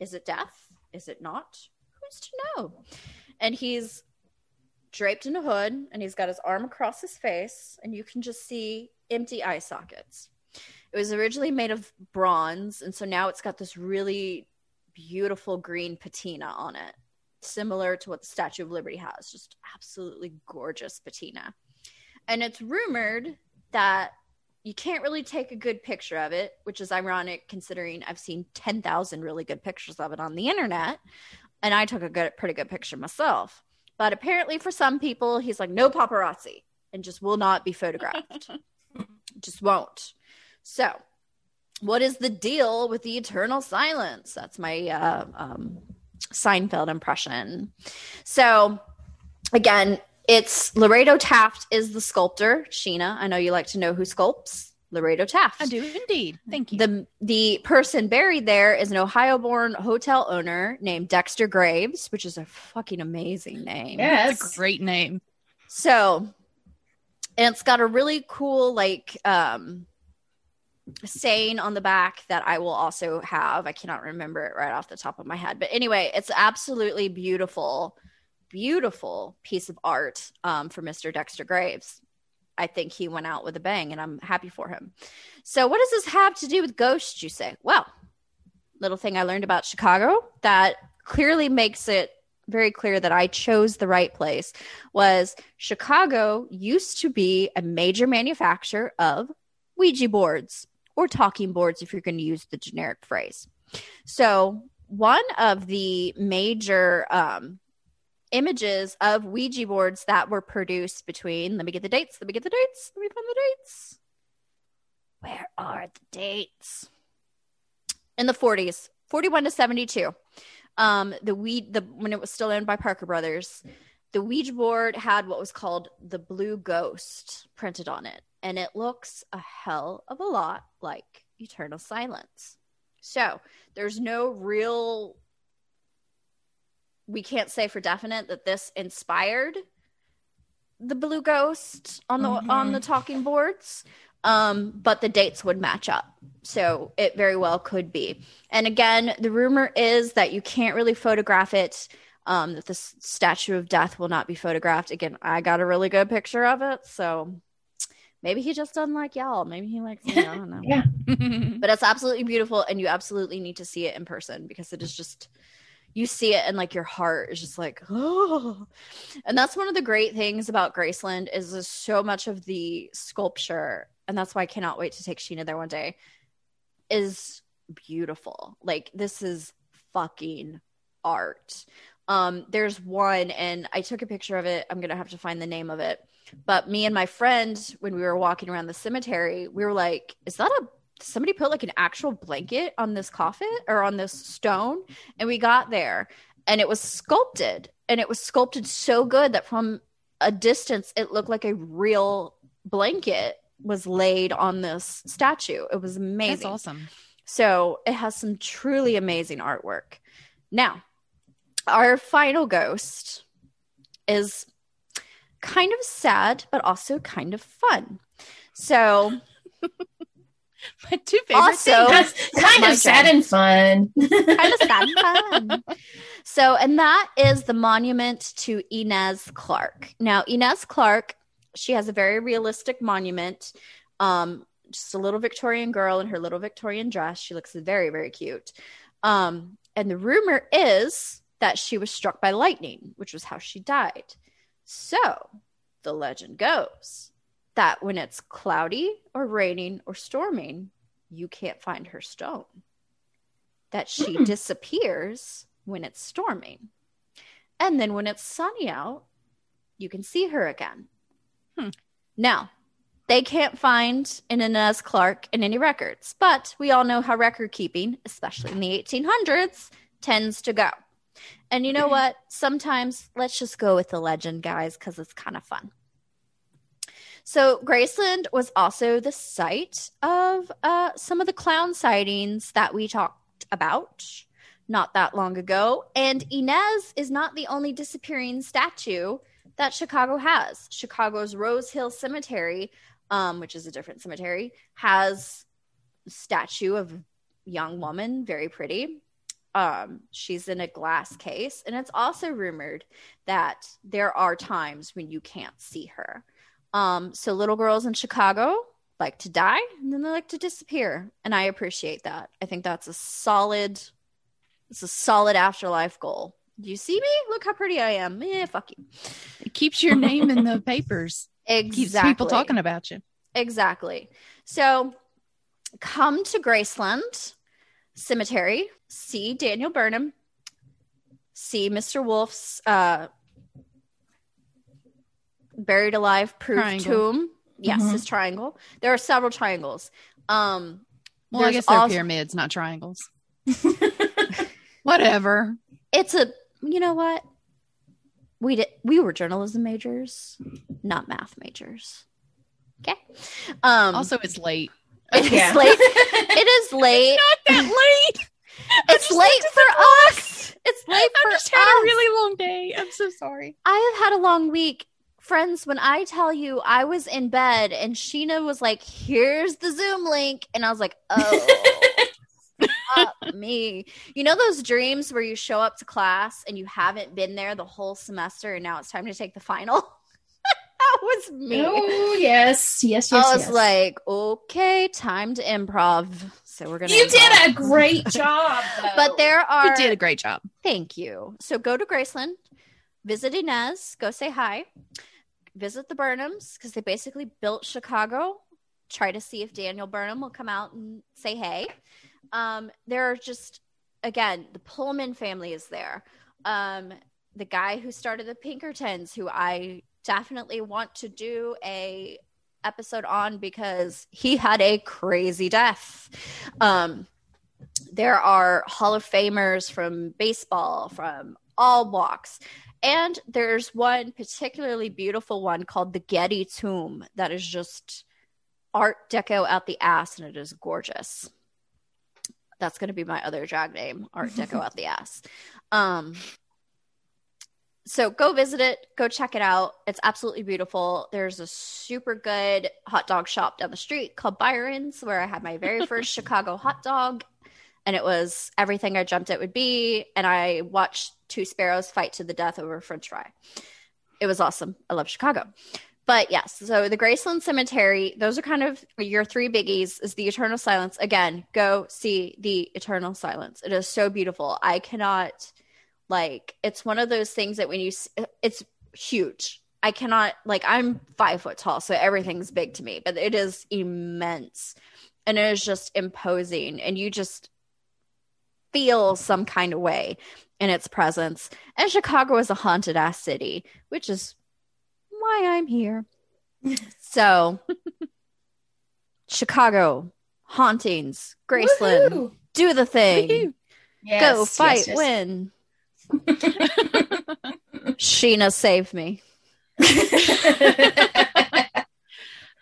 Is it death? Is it not? Who's to know? And he's draped in a hood and he's got his arm across his face, and you can just see empty eye sockets. It was originally made of bronze, and so now it's got this really beautiful green patina on it, similar to what the Statue of Liberty has. Just absolutely gorgeous patina. And it's rumored that you can't really take a good picture of it, which is ironic considering I've seen 10,000 really good pictures of it on the internet. And I took a good, pretty good picture myself. But apparently, for some people, he's like, no paparazzi and just will not be photographed. just won't. So, what is the deal with the eternal silence? That's my uh, um, Seinfeld impression. So, again, it's Lorado Taft is the sculptor. Sheena, I know you like to know who sculpts. Lorado Taft. I do indeed. Thank you. The the person buried there is an Ohio-born hotel owner named Dexter Graves, which is a fucking amazing name. Yes, great name. So, and it's got a really cool like um saying on the back that I will also have. I cannot remember it right off the top of my head, but anyway, it's absolutely beautiful beautiful piece of art um, for Mr. Dexter Graves. I think he went out with a bang, and I'm happy for him. So, what does this have to do with ghosts, you say? Well, little thing I learned about Chicago that clearly makes it very clear that I chose the right place was Chicago used to be a major manufacturer of Ouija boards or talking boards if you're going to use the generic phrase. So, one of the major um, images of Ouija boards that were produced between, let me get the dates, let me get the dates, let me find the dates. Where are the dates? In the 40s, 41 to 72. Um, the we the when it was still owned by Parker Brothers, the Ouija board had what was called the blue ghost printed on it, and it looks a hell of a lot like Eternal Silence. So there's no real we can't say for definite that this inspired the blue ghost on the mm-hmm. on the talking boards um but the dates would match up so it very well could be and again the rumor is that you can't really photograph it um that the statue of death will not be photographed again i got a really good picture of it so maybe he just doesn't like y'all. Maybe he likes me. I don't know. Yeah. But it's absolutely beautiful and you absolutely need to see it in person because it is just you see it and like your heart is just like oh. And that's one of the great things about graceland is so much of the sculpture and that's why i cannot wait to take sheena there one day is beautiful. Like this is fucking art. Um there's one and i took a picture of it. I'm gonna have to find the name of it but me and my friend when we were walking around the cemetery we were like is that a somebody put like an actual blanket on this coffin or on this stone? And we got there and it was sculpted and it was sculpted so good that from a distance it looked like a real blanket was laid on this statue. It was amazing. that's awesome. So it has some truly amazing artwork. Now our final ghost is kind of sad but also kind of fun so My two favorite also, things. kind of sad and fun. kind of sad and fun. So, and that is the monument to Inez Clarke. Now, Inez Clarke, she has a very realistic monument. Um, just a little Victorian girl in her little Victorian dress. She looks very, very cute. Um, and the rumor is that she was struck by lightning, which was how she died. So the legend goes that when it's cloudy or raining or storming, you can't find her stone. That she disappears when it's storming. And then when it's sunny out, you can see her again. Hmm. Now, they can't find an Inez Clarke in any records, but we all know how record keeping, especially in the 1800s, tends to go. And you know what? Sometimes let's just go with the legend, guys, because it's kind of fun. So Graceland was also the site of uh, some of the clown sightings that we talked about not that long ago. And Inez is not the only disappearing statue that Chicago has. Chicago's Rose Hill Cemetery, um, which is a different cemetery, has a statue of a young woman, very pretty. Um, she's in a glass case, and it's also rumored that there are times when you can't see her. Um, so little girls in Chicago like to die and then they like to disappear. And I appreciate that. I think that's a solid it's a solid afterlife goal. Do you see me? Look how pretty I am. Yeah, fuck you. It keeps your name in the papers. Exactly. Keeps people talking about you. Exactly. So come to Graceland Cemetery, see Daniel Burnham, see Mr. Wolff's uh, buried alive proof triangle. tomb. Yes, mm-hmm. his triangle. There are several triangles. Um, well, I guess they're also- pyramids, not triangles. Whatever. It's a. You know what? We did. We were journalism majors, not math majors. Okay. Um. Also, it's late. It's yeah. late. It is late. It's not that late. it's late for us. It's late I for just us. had a really long day. I'm so sorry. I have had a long week friends, when I tell you I was in bed and Sheena was like, here's the Zoom link. And I was like, oh, me. You know those dreams where you show up to class and you haven't been there the whole semester and now it's time to take the final? that was me. Oh, yes. Yes, yes. I was yes. like, okay, time to improv. So we're gonna. You involve- did a great job. though. But there are. You did a great job. Thank you. So go to Graceland, visit Inez, go say hi, visit the Burnhams because they basically built Chicago. Try to see if Daniel Burnham will come out and say hey. Um, there are just again the Pullman family is there. Um, the guy who started the Pinkertons, who I definitely want to do a episode on because he had a crazy death. Um, there are Hall of Famers from baseball, from all walks. And there's one particularly beautiful one called the Getty Tomb that is just art deco out the ass and it is gorgeous. That's going to be my other drag name, art deco out the ass. Um so go visit it, go check it out. It's absolutely beautiful. There's a super good hot dog shop down the street called Byron's where I had my very first Chicago hot dog and it was everything I dreamt it would be. And I watched two sparrows fight to the death over a french fry. It was awesome. I love Chicago. But yes, so the Graceland Cemetery, those are kind of your three biggies is the Eternal Silence. Again, go see the Eternal Silence. It is so beautiful. I cannot like it's one of those things that when you it's huge. I cannot like I'm five foot tall, so everything's big to me, but it is immense and it is just imposing and you just feel some kind of way in its presence. And Chicago is a haunted ass city, which is why I'm here. so, Chicago, hauntings, Graceland, Woohoo! do the thing. Yes, Go yes, fight, yes. win. Sheena, save me.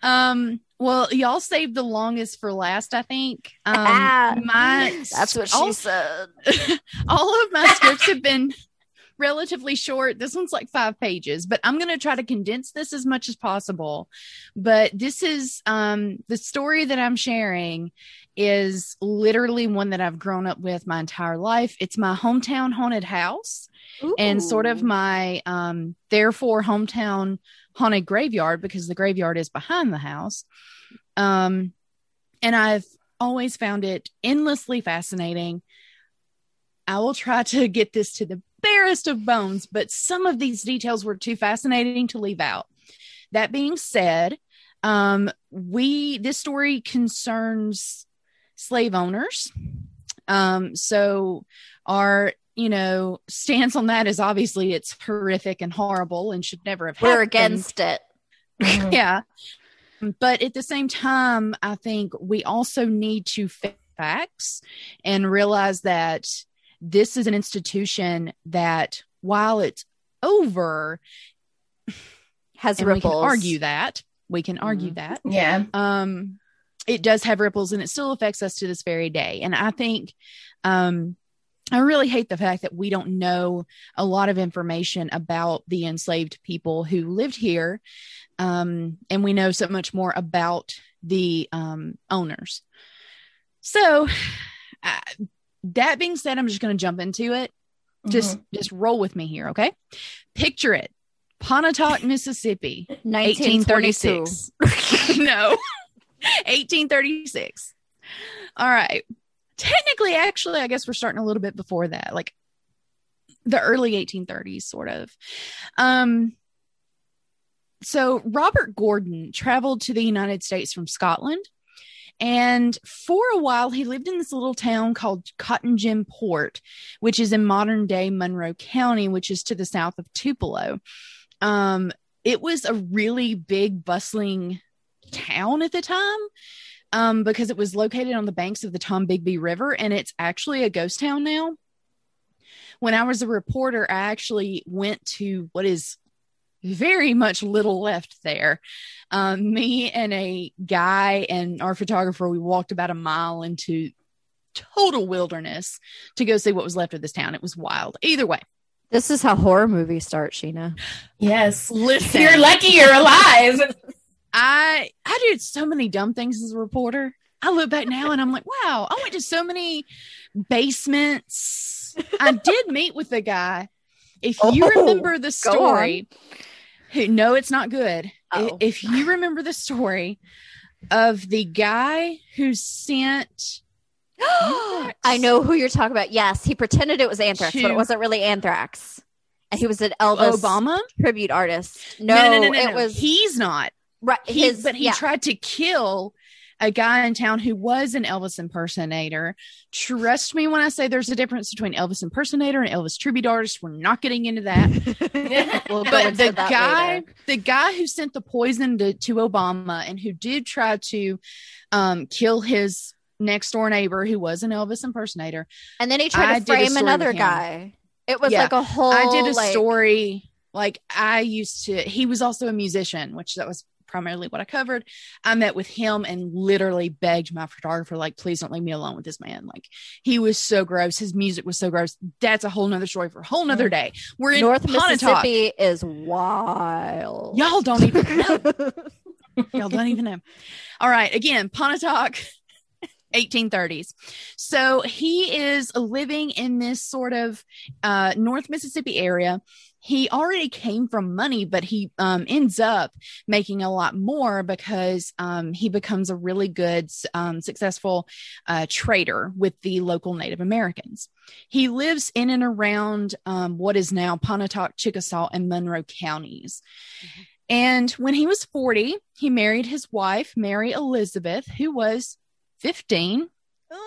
Um, well, y'all saved the longest for last, I think. Um, Ah, my That's what she all, said. all of my scripts have been relatively short. This one's like five pages, but I'm going to try to condense this as much as possible. But this is um, the story that I'm sharing is literally one that I've grown up with my entire life. It's my hometown haunted house and sort of my um therefore hometown haunted graveyard because the graveyard is behind the house. Um and i've always found it endlessly fascinating. I will try to get this to the barest of bones but some of these details were too fascinating to leave out. That being said um we this story concerns slave owners um so our you know stance on that is obviously it's horrific and horrible and should never have happened. We're happened. against it. Yeah but at the same time i think we also need to face facts and realize that this is an institution that while it's over Has and we ripples. can argue that we can argue Mhm. that Yeah. um it does have ripples and it still affects us to this very day and i think um i really hate the fact that we don't know a lot of information about the enslaved people who lived here um and we know so much more about the um owners so uh, that being said i'm just going to jump into it just Mhm. just roll with me here okay picture it pontotoc mississippi 1922. 1836. no, 1836. All right. Technically, actually, I guess we're starting a little bit before that, like the early 1830s, sort of. Um, so Robert Gordon traveled to the United States from Scotland. And for a while, he lived in this little town called Cotton Gin Port, which is in modern day Monroe County, which is to the south of Tupelo. Um, it was a really big, bustling town at the time um, because it was located on the banks of the Tombigbee River, and it's actually a ghost town now. When I was a reporter, I actually went to what is very much little left there. Um, me and a guy and our photographer, we walked about a mile into total wilderness to go see what was left of this town. It was wild. Either way, This is how horror movies start, Sheena. Yes. listen. You're lucky you're alive. I I did so many dumb things as a reporter. I look back now and I'm like, wow, I went to so many basements. I did meet with the guy. If oh, you Oh, remember the story, who no, it's not good. Oh. If you remember the story of the guy who sent I know who you're talking about. Yes, he pretended it was anthrax, but it wasn't really anthrax. And he was an Elvis Obama? tribute artist. No, No, no, no, it was He's not. Right. He, his, but he yeah. tried to kill a guy in town who was an Elvis impersonator. Trust me when I say there's a difference between Elvis impersonator and Elvis tribute artist. We're not getting into that. we'll but the that guy later. the guy who sent the poison to, to obama and who did try to um, kill his next door neighbor who was an elvis impersonator And then he tried I to frame another guy. It was Yeah. like a whole. i did a like- story like i used to he was also a musician which that was primarily what i covered i met with him and literally begged my photographer like please don't leave me alone with this man like he was so gross his music was so gross that's a whole nother story for a whole nother day we're in North Pontotoc. Mississippi is wild. y'all don't even know Y'all don't even know. All right. Again, Pontotoc, 1830s. So he is living in this sort of uh, North Mississippi area. He already came from money, but he um, ends up making a lot more because um, he becomes a really good, um, successful uh, trader with the local Native Americans. He lives in and around um, what is now Pontotoc, Chickasaw, and Monroe counties. And when he was 40, he married his wife, Mary Elizabeth, who was 15.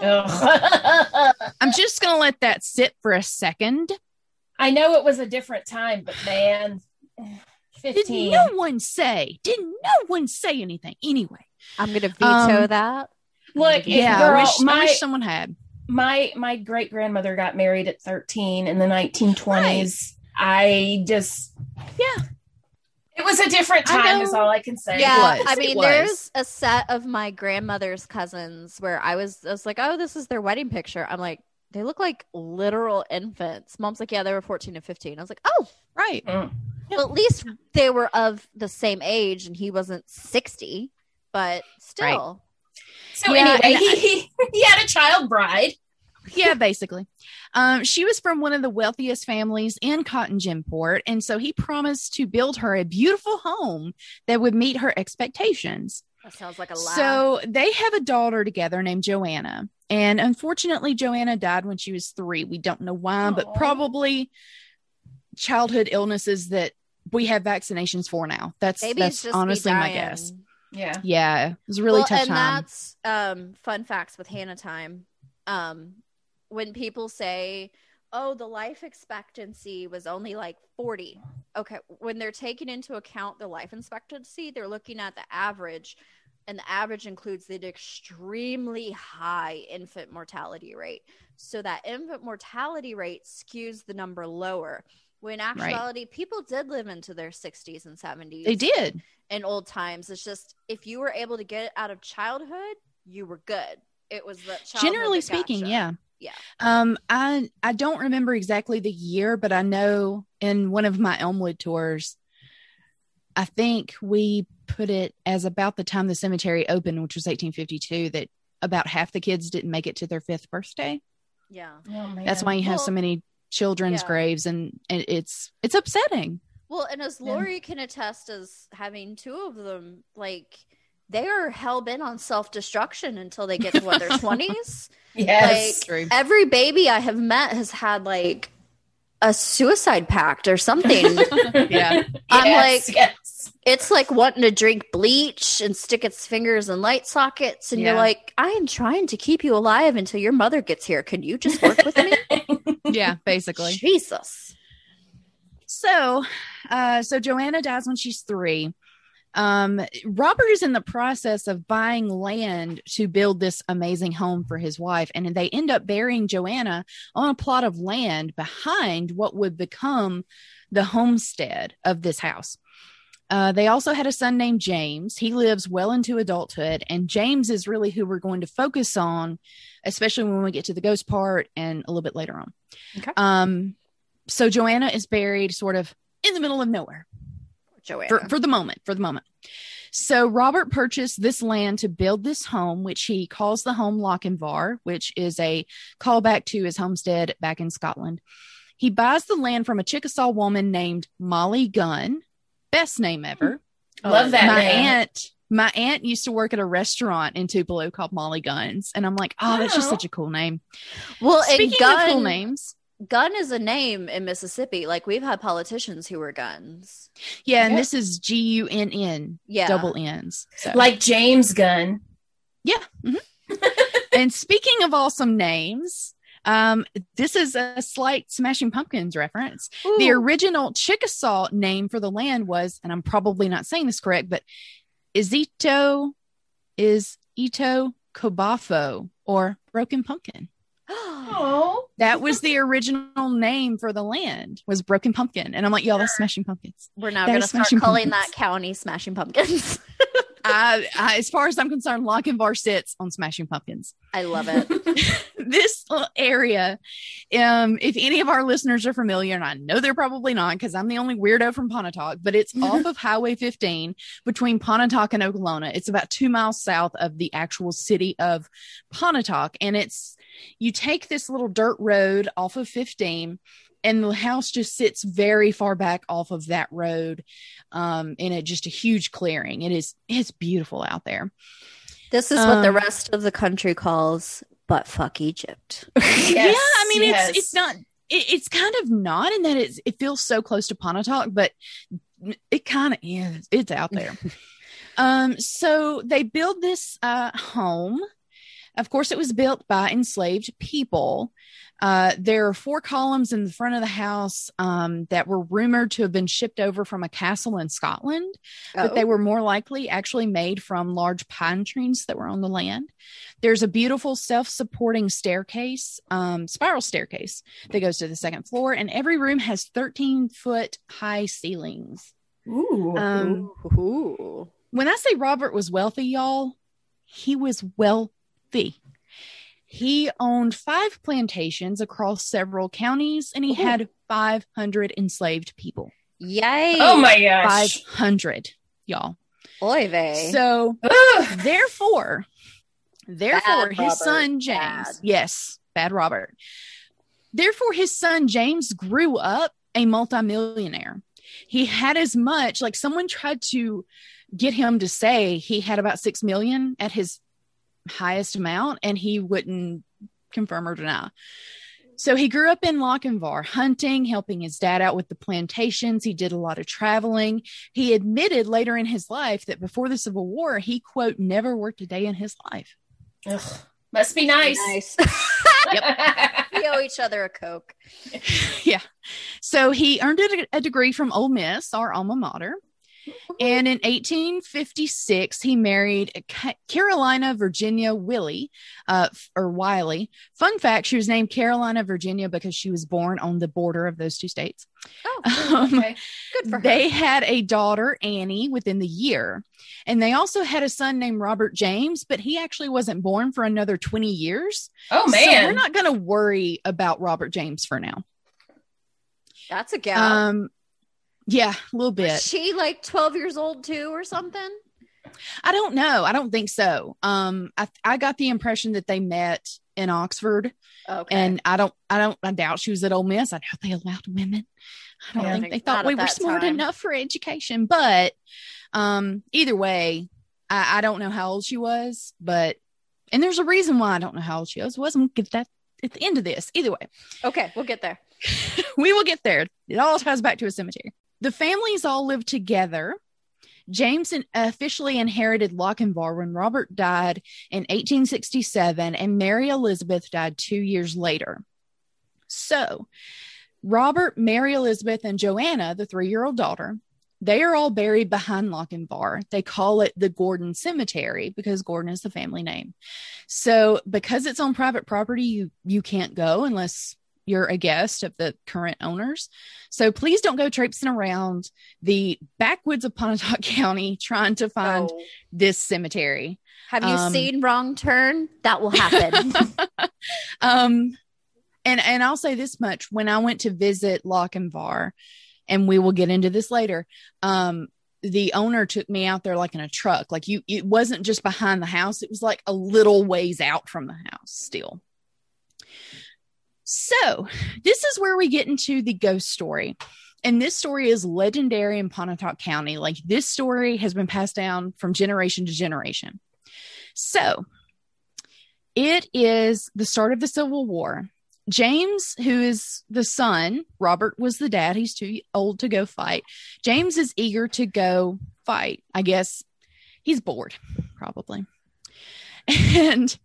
Ugh. I'm just going to let that sit for a second. I know it was a different time, but man, Did 15. no one say, did no one say anything anyway? I'm going to veto Um, that. Look, Yeah, girl, I, wish, I wish someone had. my my great grandmother got married at 13 in the 1920s. I just Yeah. it was a different time is all I can say. Yeah, was. I mean, there's a set of my grandmother's cousins where I was, I was like, oh, this is their wedding picture. I'm like, they look like literal infants. Mom's like, yeah, they were 14 and 15. I was like, oh, Right. Mm. well, at least they were of the same age and he wasn't 60, but still. So Yeah, anyway, he, he he had a child bride. yeah, basically. Um, she was from one of the wealthiest families in Cotton Gin Port, and so he promised to build her a beautiful home that would meet her expectations. That sounds like a laugh. So they have a daughter together named Joanna. And unfortunately, Joanna died when she was three. We don't know why, Aw. but probably childhood illnesses that we have vaccinations for now. That's Babies that's honestly my guess. Yeah. Yeah, it was a really well, tough and time. that's um, fun facts with Hannah time. Um, when people say, "Oh, the life expectancy was only like 40," okay, when they're taking into account the life expectancy, they're looking at the average, and the average includes the extremely high infant mortality rate. So that infant mortality rate skews the number lower. When in actuality, people did live into their 60s and 70s They did. in old times. It's just if you were able to get out of childhood, you were good. It was the Generally speaking, ya. yeah. Yeah. Um, I I don't remember exactly the year, but I know in one of my Elmwood tours, I think we put it as about the time the cemetery opened, which was 1852, that about half the kids didn't make it to their fifth birthday. Yeah. Oh. That's why you have so many children's yeah. graves, and, and it's it's upsetting. Well, and as Yeah. Lori can attest as having two of them, like they are hell bent on self destruction until they get to what their twenties. yes. True. Every baby I have met has had like a suicide pact or something. Yeah. I'm Yes, like- yes. it's like wanting to drink bleach and stick its fingers in light sockets, and you're like, I am trying to keep you alive until your mother gets here. Can you just work with me? yeah, basically. Jesus. So, uh, so Joanna dies when she's three. Um, Robert is in the process of buying land to build this amazing home for his wife, and they end up burying Joanna on a plot of land behind what would become the homestead of this house. Uh, they also had a son named James. He lives well into adulthood, and James is really who we're going to focus on, especially when we get to the ghost part and a little bit later on. Okay. Um, so Joanna is buried sort of in the middle of nowhere Joanna. for, for the moment, for the moment. So Robert purchased this land to build this home, which he calls the home Lochinvar, which is a callback to his homestead back in Scotland. He buys the land from a Chickasaw woman named Molly Gunn, best name ever. Love that my name. aunt My aunt used to work at a restaurant in Tupelo called Molly Guns, and I'm like, oh, that's just Oh. such a cool name. Well, Speaking and gun, of cool names, gun is a name in Mississippi. Like we've had politicians who were guns. yeah, and Yeah. this is G U N N, Yeah. double N's. So. Like James Gunn. Yeah. mhm. and speaking of awesome names, um, this is a slight Smashing Pumpkins reference. The original Chickasaw name for the land was, and I'm probably not saying this correct, but Izito is Ito Kobafo or Broken Pumpkin. Oh. That was the original name for the land was Broken Pumpkin, and I'm like, y'all, that's Smashing Pumpkins. We're now going to start calling Pumpkins. that county Smashing Pumpkins. I, I, as far as I'm concerned, Lochinvar sits on Smashing Pumpkins. I love it. this little area um if any of our listeners are familiar and i know they're probably not because i'm the only weirdo from pontotoc but it's off of highway 15 between pontotoc and okolona it's about two miles south of the actual city of pontotoc and it's you take this little dirt road off of 15 and the house just sits very far back off of that road um in a just a huge clearing it is it's beautiful out there This is what the Um, rest of the country calls butt fuck Egypt. yeah, I mean yes. it's it's not it, it's kind of not in that it's it feels so close to Pontotoc, but it kind of is. It's out there. um, so they build this uh home. Of course, it was built by enslaved people. Uh, there are four columns in the front of the house um, that were rumored to have been shipped over from a castle in Scotland but Oh. they were more likely actually made from large pine trees that were on the land. There's a beautiful self-supporting staircase, um, spiral staircase that goes to the second floor, and every room has 13 foot high ceilings. Ooh. Um, Ooh. when I say Robert was wealthy, y'all, he was wealthy. He owned five plantations across several counties, and he Ooh. had 500 enslaved people. Yay. oh my gosh. 500, y'all. Oy vey. So Ugh. therefore therefore Bad his Robert. son james Bad. yes bad robert therefore his son james grew up a multimillionaire he had as much like someone tried to get him to say he had about six million at his highest amount and he wouldn't confirm or deny so he grew up in Lochinvar, hunting, helping his dad out with the plantations. He did a lot of traveling. He admitted later in his life that before the Civil War, he quote never worked a day in his life. Ugh. Must be nice. nice. we owe each other a Coke. yeah. So he earned a, a degree from Ole Miss, our alma mater. And in 1856, he married Carolina Virginia Willie, uh, or Wiley. Fun fact: she was named Carolina Virginia because she was born on the border of those two states. Oh, Um, good for her. they had a daughter, Annie, within the year. And they also had a son named Robert James, but he actually wasn't born for another 20 years. Oh So man. we're not going to worry about Robert James for now. That's a gal. Um, yeah, a little Was bit. she like 12 years old too or something? I don't know. I don't think so. Um, I, I got the impression that they met in Oxford, Okay. and I don't, I don't, I doubt she was at Ole Miss. I doubt they allowed women. I don't Yeah. think they thought we were smart time. enough for education. But, um, either way, I, I don't know how old she was, but, and there's a reason why I don't know how old she was. Wasn't get that at the end of this. Either way, okay, we'll get there. we will get there. It all ties back to a cemetery. The families all lived together. James officially inherited Lochinvar when Robert died in 1867 and Mary Elizabeth died two years later. So, Robert, Mary Elizabeth, and Joanna, the three year old daughter, they are all buried behind Lochinvar. They call it the Gordon Cemetery because Gordon is the family name. So, because it's on private property, you you can't go unless you're a guest of the current owners. So please don't go traipsing around the backwoods of Pontotoc County trying to find Oh. this cemetery. Have you um, seen Wrong Turn? That will happen. Um, and and I'll say this much: when I went to visit Lochinvar, and we will get into this later. Um, the owner took me out there like in a truck. Like you, it wasn't just behind the house; it was like a little ways out from the house. Still. So, this is where we get into the ghost story. and this story is legendary in Pontotoc County. Like this story has been passed down from generation to generation. So it is the start of the Civil War. James, who is the son, Robert was the dad. He's too old to go fight. James is eager to go fight. I guess he's bored, probably. And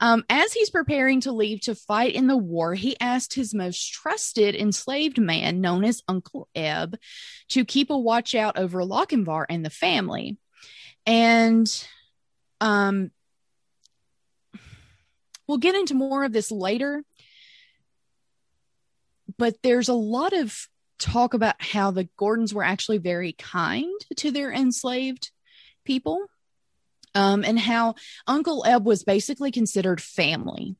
um, as he's preparing to leave to fight in the war, he asked his most trusted enslaved man, known as Uncle Eb, to keep a watch out over Lochinvar and the family. And um, we'll get into more of this later. But there's a lot of talk about how the Gordons were actually very kind to their enslaved people um, and how Uncle Eb was basically considered family.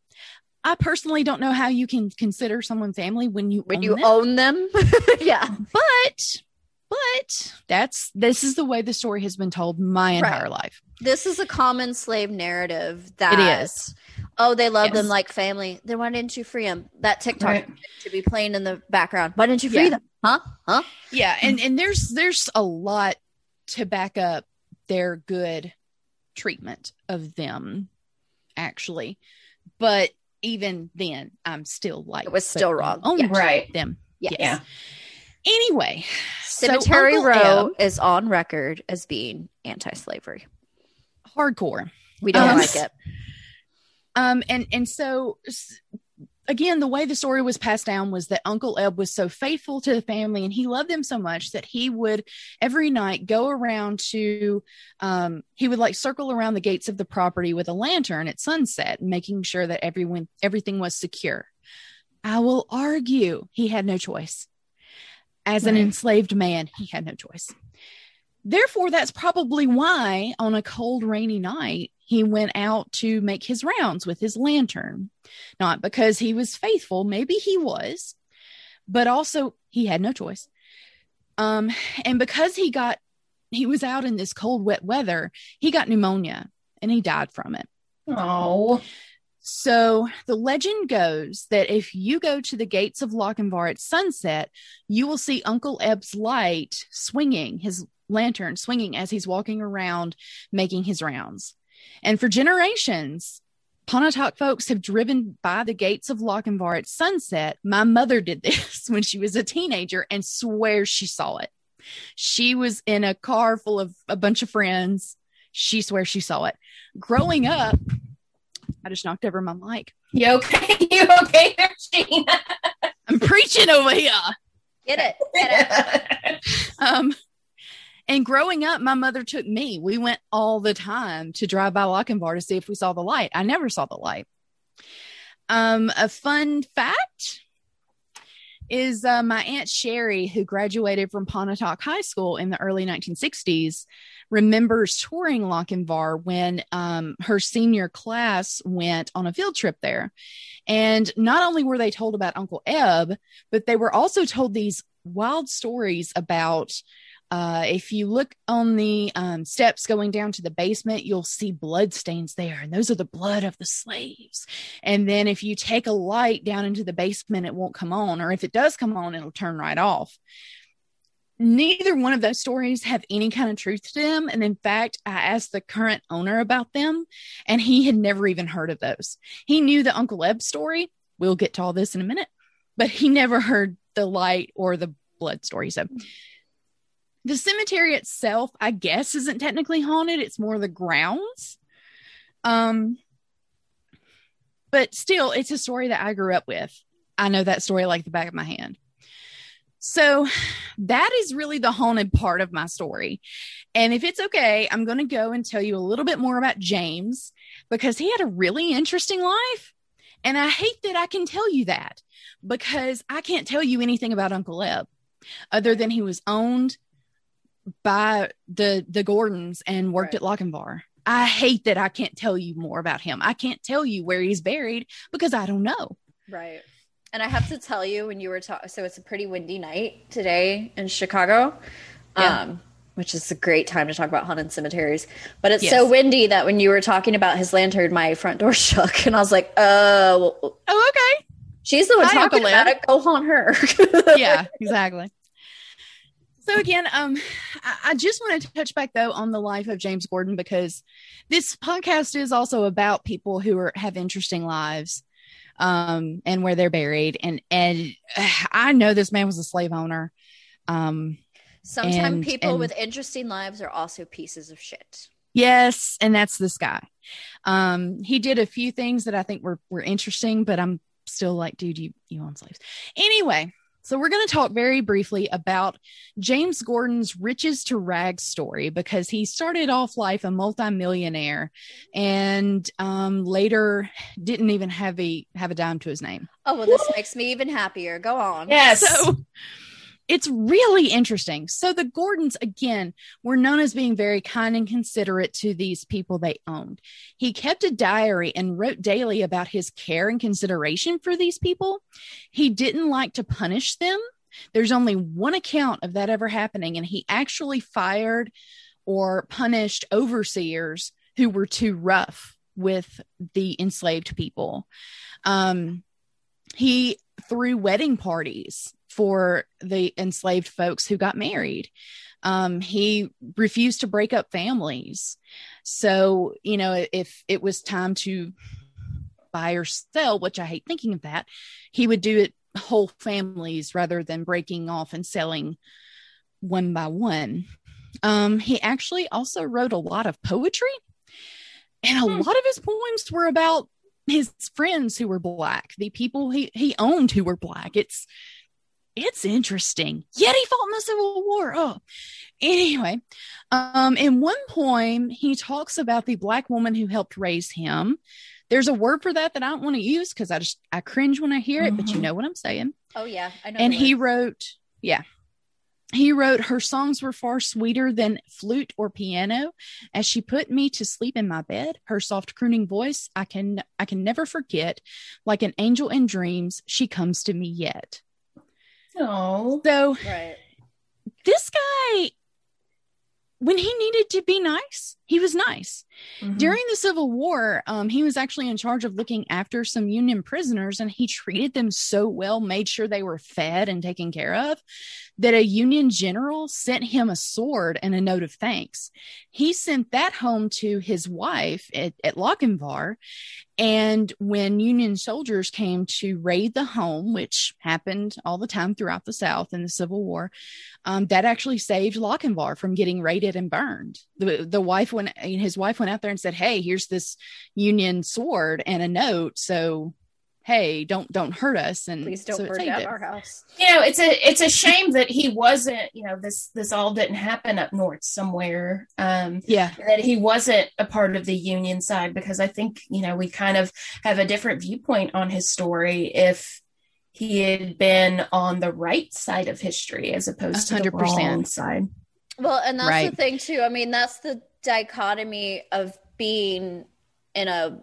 I personally don't know how you can consider someone family when you when own you them, own them. yeah. but but that's this is the way the story has been told my entire Right. life. This is a common slave narrative that It is. Oh, they love them like family. Then why didn't you free them? That TikTok Right. should be playing in the background. Why didn't you free Yeah. them? Huh? Huh? Yeah, and and there's there's a lot to back up their good treatment of them, actually. But even then, I'm still like It was still wrong. Own Yeah. Right. them. Yes. Yeah. Anyway, Cemetery Uncle Row Eb- is on record as being anti-slavery. hardcore. We don't Um, like it. Um, and and so s- again, the way the story was passed down was that Uncle Eb was so faithful to the family and he loved them so much that he would every night go around to um he would like circle around the gates of the property with a lantern at sunset, making sure that everyone everything was secure. I will argue he had no choice. As an enslaved man, he had no choice. Therefore, that's probably why on a cold, rainy night, he went out to make his rounds with his lantern. Not because he was faithful, maybe he was, but also he had no choice. Um, and because he got, he was out in this cold, wet weather, he got pneumonia and he died from it. Oh. So the legend goes that if you go to the gates of Lochinvar at sunset, you will see Uncle Eb's light swinging, his lantern swinging as he's walking around making his rounds. And for generations, Pontotoc folks have driven by the gates of Lochinvar at sunset. My mother did this when she was a teenager and swears she saw it. She was in a car full of a bunch of friends. She swears she saw it. Growing up, I just knocked over my mic. You okay? You okay there, Gene? I'm preaching over here. Get it. Get it. Um, and growing up, my mother took me. We went all the time to drive by Lochinvar to see if we saw the light. I never saw the light. Um, a fun fact is uh, my aunt Sherry, who graduated from Pontotoc High School in the early 1960s, remembers touring Lochinvar when um, her senior class went on a field trip there. And not only were they told about Uncle Eb, but they were also told these wild stories about uh, if you look on the um, steps going down to the basement, you'll see blood stains there, and those are the blood of the slaves. And then if you take a light down into the basement, it won't come on, or if it does come on, it'll turn right off. Neither one of those stories have any kind of truth to them. And in fact, I asked the current owner about them, and he had never even heard of those. He knew the Uncle Eb story. We'll get to all this in a minute, but he never heard the light or the blood story. So the cemetery itself, I guess, isn't technically haunted. It's more the grounds. Um, but still, it's a story that I grew up with. I know that story like the back of my hand. So that is really the haunted part of my story. And if it's okay, I'm going to go and tell you a little bit more about James because he had a really interesting life. And I hate that I can tell you that because I can't tell you anything about Uncle Eb other than he was owned by the the Gordons and worked Right. at Lochinvar. I hate that I can't tell you more about him. I can't tell you where he's buried because I don't know. Right. And I have to tell you, when you were talking, so it's a pretty windy night today in Chicago, Yeah. um, which is a great time to talk about haunted cemeteries. But it's Yes. so windy that when you were talking about his lantern, my front door shook, and I was like, "Oh, Oh, okay. she's the one Hi, talking Uncle about Eb. it. Go haunt her." Yeah, exactly. So again, um, I, I just want to touch back though on the life of James Gordon because this podcast is also about people who are have interesting lives, um, and where they're buried. And and I know this man was a slave owner. Um, Sometimes And- people and- with interesting lives are also pieces of shit. Yes, and that's this guy. Um, he did a few things that I think were were interesting, but I'm still like, dude, you you own slaves. Anyway, so we're going to talk very briefly about James Gordon's riches to rags story because he started off life a multimillionaire and um, later didn't even have a have a dime to his name. Oh well, this makes me even happier. Go on. Yes. So it's really interesting. So the Gordons, again, were known as being very kind and considerate to these people they owned. He kept a diary and wrote daily about his care and consideration for these people. He didn't like to punish them. There's only one account of that ever happening, and he actually fired or punished overseers who were too rough with the enslaved people. Um, he threw wedding parties for the enslaved folks who got married. Um, he refused to break up families. So, you know, if it was time to buy or sell, which I hate thinking of that, he would do it whole families rather than breaking off and selling one by one. Um, he actually also wrote a lot of poetry, and a Hmm. lot of his poems were about his friends who were black, the people he he owned who were black. It's it's interesting. Yet he fought in the Civil War. Oh, anyway, um, in one poem he talks about the black woman who helped raise him. There's a word for that that I don't want to use because I just I cringe when I hear it, but you Mhm. know what I'm saying Oh yeah, I know. and he word. wrote yeah he wrote her songs were far sweeter than flute or piano as she put me to sleep in my bed her soft crooning voice i can i can never forget like an angel in dreams she comes to me yet Oh. so right. this guy when he needed to be nice he was nice Mhm. during the Civil War, um, he was actually in charge of looking after some Union prisoners, and he treated them so well, made sure they were fed and taken care of, that a Union general sent him a sword and a note of thanks. He sent that home to his wife at, at Lochinvar, and when Union soldiers came to raid the home, which happened all the time throughout the South in the Civil War, um, that actually saved Lochinvar from getting raided and burned. The the wife went, his wife went out there and said, "Hey, here's this Union sword and a note. So, hey, don't don't hurt us." And Please don't so burn saved down it. our house. you know it's a it's a shame that he wasn't you know this this all didn't happen up north somewhere um Yeah, that he wasn't a part of the union side because i think you know we kind of have a different viewpoint on his story if he had been on the right side of history as opposed to the wrong side Well, and that's Right. the thing too. I mean, that's the dichotomy of being in a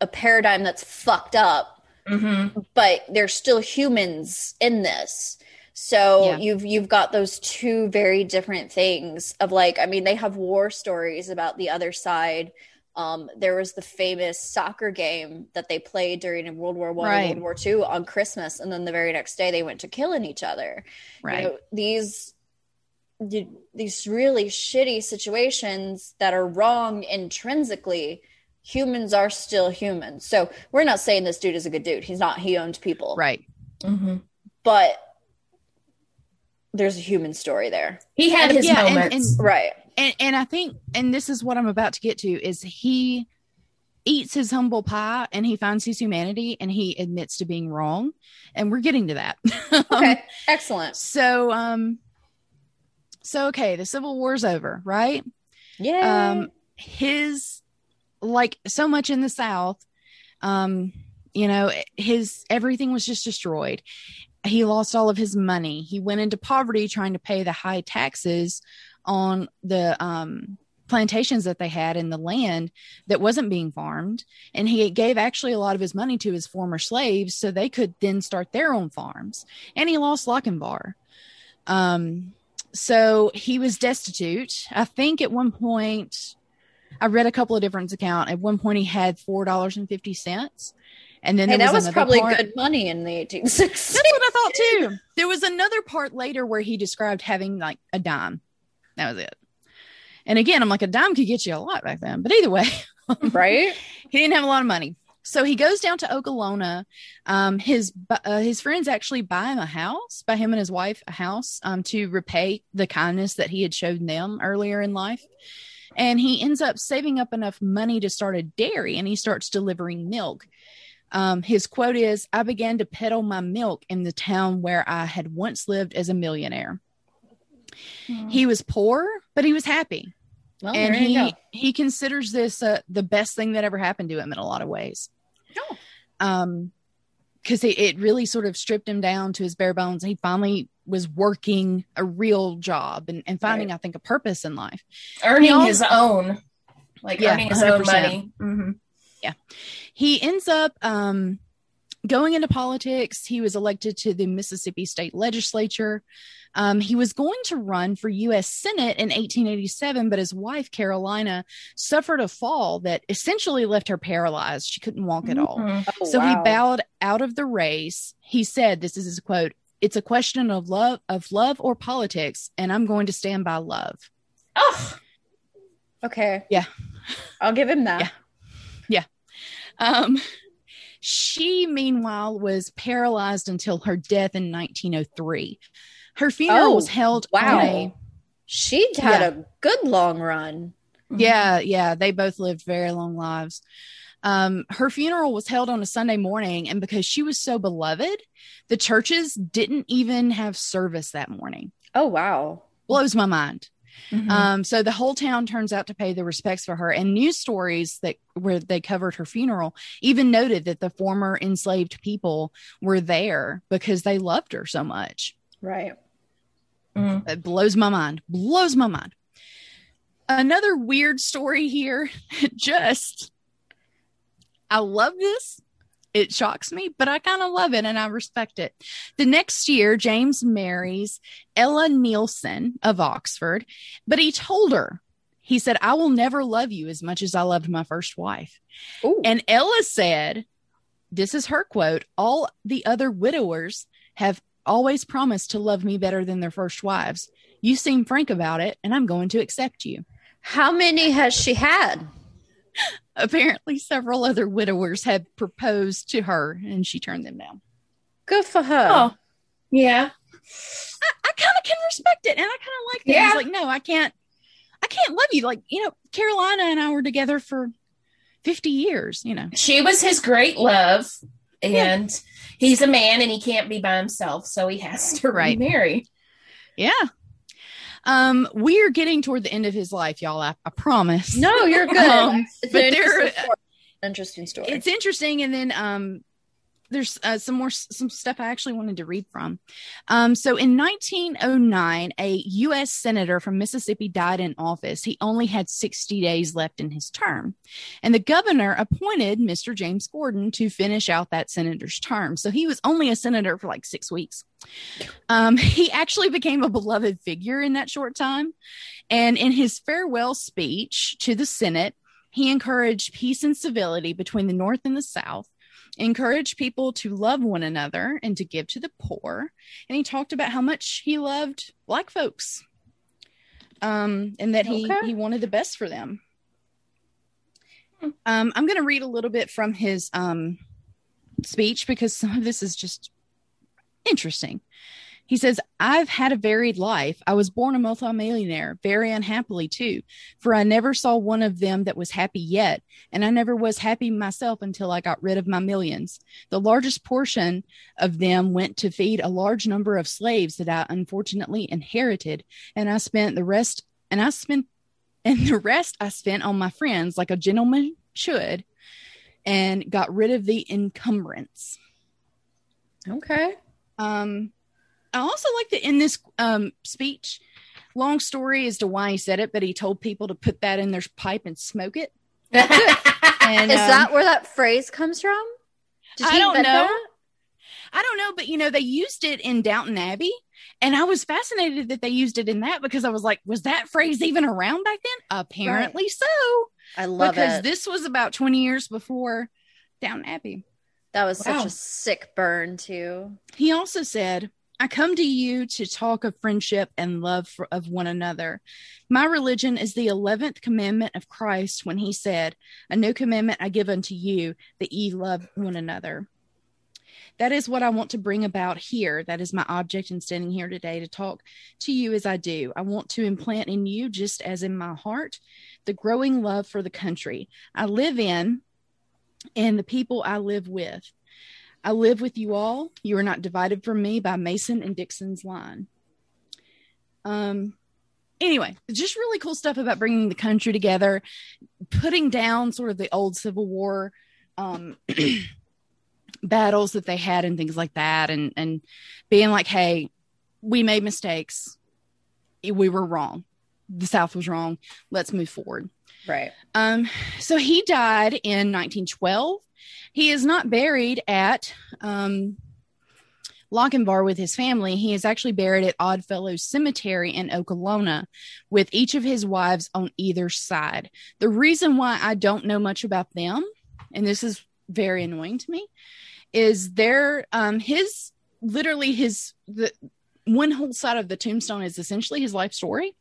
a paradigm that's fucked up, hmm but there's still humans in this. So Yeah. you've you've got those two very different things of like, I mean, they have war stories about the other side. Um, there was the famous soccer game that they played during World War One Right. and World War Two on Christmas, and then the very next day they went to killing each other. right. you know, these you- these really shitty situations that are wrong intrinsically humans are still humans. So we're not saying this dude is a good dude. He's not he owned people. Right. hmm but there's a human story there. He had his Yeah, and- moments. and- right. And and I think, and this is what I'm about to get to, is he eats his humble pie and he finds his humanity and he admits to being wrong, and we're getting to that. okay excellent. So um, so okay, the Civil War's over, right? yeah um his like so much in the south um you know his everything was just destroyed. He lost all of his money. He went into poverty trying to pay the high taxes on the um plantations that they had in the land that wasn't being farmed. And he gave actually a lot of his money to his former slaves so they could then start their own farms. And he lost Lochinvar. Um so he was destitute i think at one point i read a couple of different accounts at one point he had four dollars and fifty cents And then Hey, there that was probably part- good money in the 1860s. That's what I thought too. There was another part later where he described having like a dime. That was it. And again, I'm like, a dime could get you a lot back then. But either way, right? he didn't have a lot of money. So he goes down to Okolona. Um, his uh, his friends actually buy him a house, buy him and his wife a house um, to repay the kindness that he had shown them earlier in life. And he ends up saving up enough money to start a dairy, and he starts delivering milk. Um, his quote is, "I began to peddle my milk in the town where I had once lived as a millionaire." He was poor, but he was happy Well, and he he considers this uh, the best thing that ever happened to him in a lot of ways. Oh. Um, because it, it really sort of stripped him down to his bare bones. He finally was working a real job and, and finding, I think, a purpose in life. Earning He his own, like Yeah, earning his own 100%. money. hmm He ends up um, going into politics. He was elected to the Mississippi state legislature. Um, he was going to run for U.S. Senate in 1887, but his wife, Carolina, suffered a fall that essentially left her paralyzed. She couldn't walk at all. Mhm. Oh, So he bowed out of the race. He said, "This is his quote: It's a question of love, of love or politics, and I'm going to stand by love." Oh, Okay. Yeah. I'll give him that. Yeah. Um, she, meanwhile, was paralyzed until her death in 1903. Her funeral Oh, was held wow. a She had Yeah. a good long run. yeah, yeah. They both lived very long lives. Um, her funeral was held on a Sunday morning, and because she was so beloved, the churches didn't even have service that morning. Oh wow. Blows my mind. Mhm. Um, so the whole town turns out to pay the respects for her, and news stories that where they covered her funeral even noted that the former enslaved people were there because they loved her so much. Right. Mhm. It blows my mind. Blows my mind. Another weird story here. Just, I love this. It shocks me, but I kind of love it and I respect it. The next year, James marries Ella Nielsen of Oxford, but he told her, he said, I will never love you as much as I loved my first wife. Ooh. And Ella said, This is her quote all the other widowers have always promised to love me better than their first wives. You seem frank about it, and I'm going to accept you. How many has she had? Apparently, several other widowers had proposed to her, and she turned them down. Good for her. Oh, yeah. I, I kind of can respect it, and I kind of like that. Yeah. He's like, no, I can't. I can't love you. Like, you know, Carolina and I were together for 50 years, you know. She was his great love, and he's a man and he can't be by himself, so he has to Right. remarry. Yeah. Um, we are getting toward the end of his life, y'all. I, I promise. No, you're good. Um, it's but there-. Interesting story. it's interesting and then um there's uh, some more some stuff i actually wanted to read from. Um so in 1909 a u.s senator from mississippi died in office. He only had 60 days left in his term. And the governor appointed mr james gordon to finish out that senator's term. So he was only a senator for like six weeks. Um he actually became a beloved figure in that short time. And in his farewell speech to the senate he encouraged peace and civility between the North and the South, encouraged people to love one another and to give to the poor. And he talked about how much he loved black folks um, and that he, Okay. he wanted the best for them. Um, I'm going to read a little bit from his um, speech because some of this is just interesting. He says, I've had a varied life. I was born a multimillionaire, very unhappily too, for I never saw one of them that was happy yet, and I never was happy myself until I got rid of my millions. The largest portion of them went to feed a large number of slaves that I unfortunately inherited, and I spent the rest, and I spent, and the rest I spent on my friends like a gentleman should, and got rid of the encumbrance. okay. Um, I also like that in this um, speech, long story as to why he said it, but he told people to put that in their pipe and smoke it. And Is um, that where that phrase comes from? Did I don't know. that? I don't know, but you know, they used it in Downton Abbey, and I was fascinated that they used it in that because I was like, was that phrase even around back then? Apparently so, I love because it. this was about 20 years before Downton Abbey. That was such a sick burn too. He also said, I come to you to talk of friendship and love for, of one another. My religion is the 11th commandment of Christ when he said, A new commandment I give unto you, that ye love one another. That is what I want to bring about here. That is my object in standing here today to talk to you as I do. I want to implant in you, just as in my heart, the growing love for the country I live in and the people I live with. I live with you all. You are not divided from me by Mason and Dixon's line. Um, anyway, just really cool stuff about bringing the country together, putting down sort of the old Civil War um, battles that they had and things like that, and and being like, hey, we made mistakes. We were wrong. The South was wrong. Let's move forward. Right. Um, so he died in 1912. He is not buried at um, Lochinvar with his family. He is actually buried at Oddfellows Cemetery in Okolona with each of his wives on either side. The reason why I don't know much about them, and this is very annoying to me, is their um his literally his the one whole side of the tombstone is essentially his life story,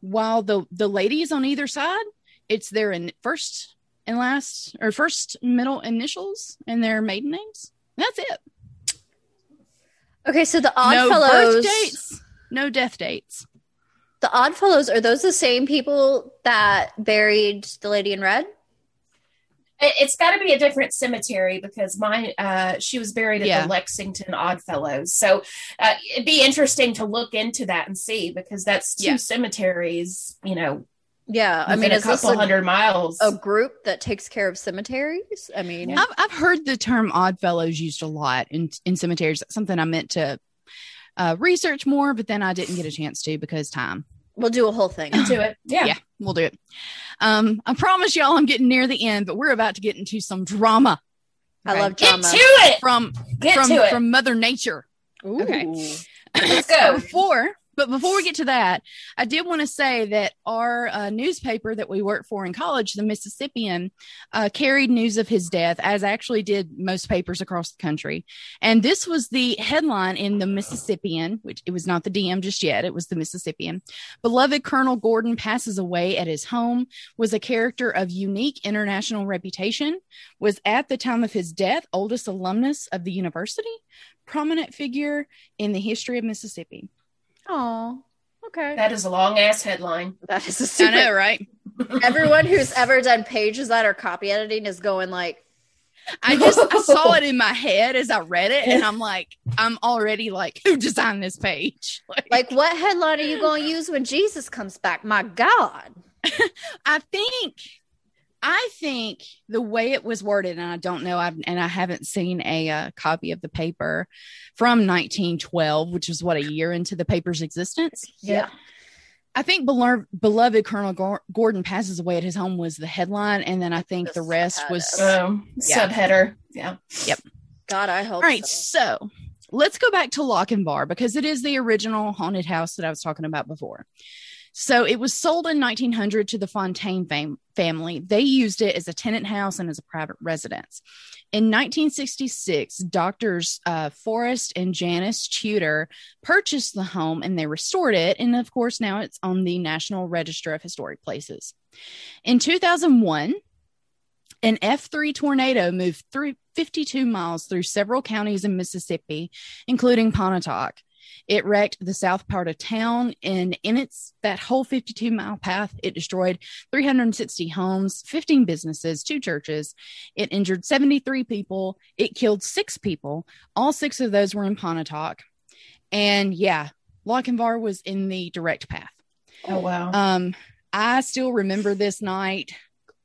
while the the ladies on either side it's their in first and last or first middle initials and their maiden names. That's it. Okay, so the no birth dates, no death dates. the Oddfellows are those the same people that buried the lady in red? It- It's got to be a different cemetery because mine, uh, she was buried at Yeah. the Lexington Oddfellows. So uh, it'd be interesting to look into that and see because that's two Yeah. cemeteries, you know, Yeah, I mean, a is this couple a, hundred miles. a group that takes care of cemeteries? I mean, I've I've heard the term Oddfellows used a lot in in cemeteries. That's something I meant to uh, research more, but then I didn't get a chance to because time. we'll do a whole thing. into it. Yeah. Yeah. We'll do it. Um, I promise y'all, I'm getting near the end, but we're about to get into some drama I Okay. love Get drama. to it. from Get from to it. from Mother Nature. Ooh. Okay. Let's So go. before, but before we get to that, I did want to say that our uh, newspaper that we worked for in college, the Mississippian, uh, carried news of his death, as actually did most papers across the country. And this was the headline in the Mississippian, which it was not the DM just yet; it was the Mississippian. Beloved Colonel Gordon passes away at his home. Was a character of unique international reputation. Was at the time of his death oldest alumnus of the university. Prominent figure in the history of Mississippi. Oh, okay. That is a long ass headline. That is a super. know, right? Everyone who's ever done pages that are copy editing is going like, I just I saw it in my head as I read it, and I'm like, I'm already like, who designed this page? Like, like, what headline are you going to use when Jesus comes back? My God. I think, I think the way it was worded, and I don't know, I've and I haven't seen a uh, copy of the paper from 1912, which is what a year into the paper's existence. Yeah. I think beloved, beloved Colonel Gor- Gordon passes away at his home was the headline, and then I think The the rest was. Um, Yeah. Subheader. Yeah. Yep. God, I hope All right, so. so let's go back to Lochinvar because it is the original haunted house that I was talking about before. So it was sold in 1900 to the Fontaine fam- family. They used it as a tenant house and as a private residence. In 1966, doctors uh, Forrest and Janice Tudor purchased the home and they restored it. And of course, now it's on the National Register of Historic Places. In 2001, an F3 tornado moved through 52 miles through several counties in Mississippi, including Pontotoc. It wrecked the south part of town, and in its that whole 52 mile path, it destroyed 360 homes, 15 businesses, two churches. It injured 73 people. It killed six people. All six of those were in Pontotoc. And yeah, Lochinvar was in the direct path. Oh wow. Um, I still remember this night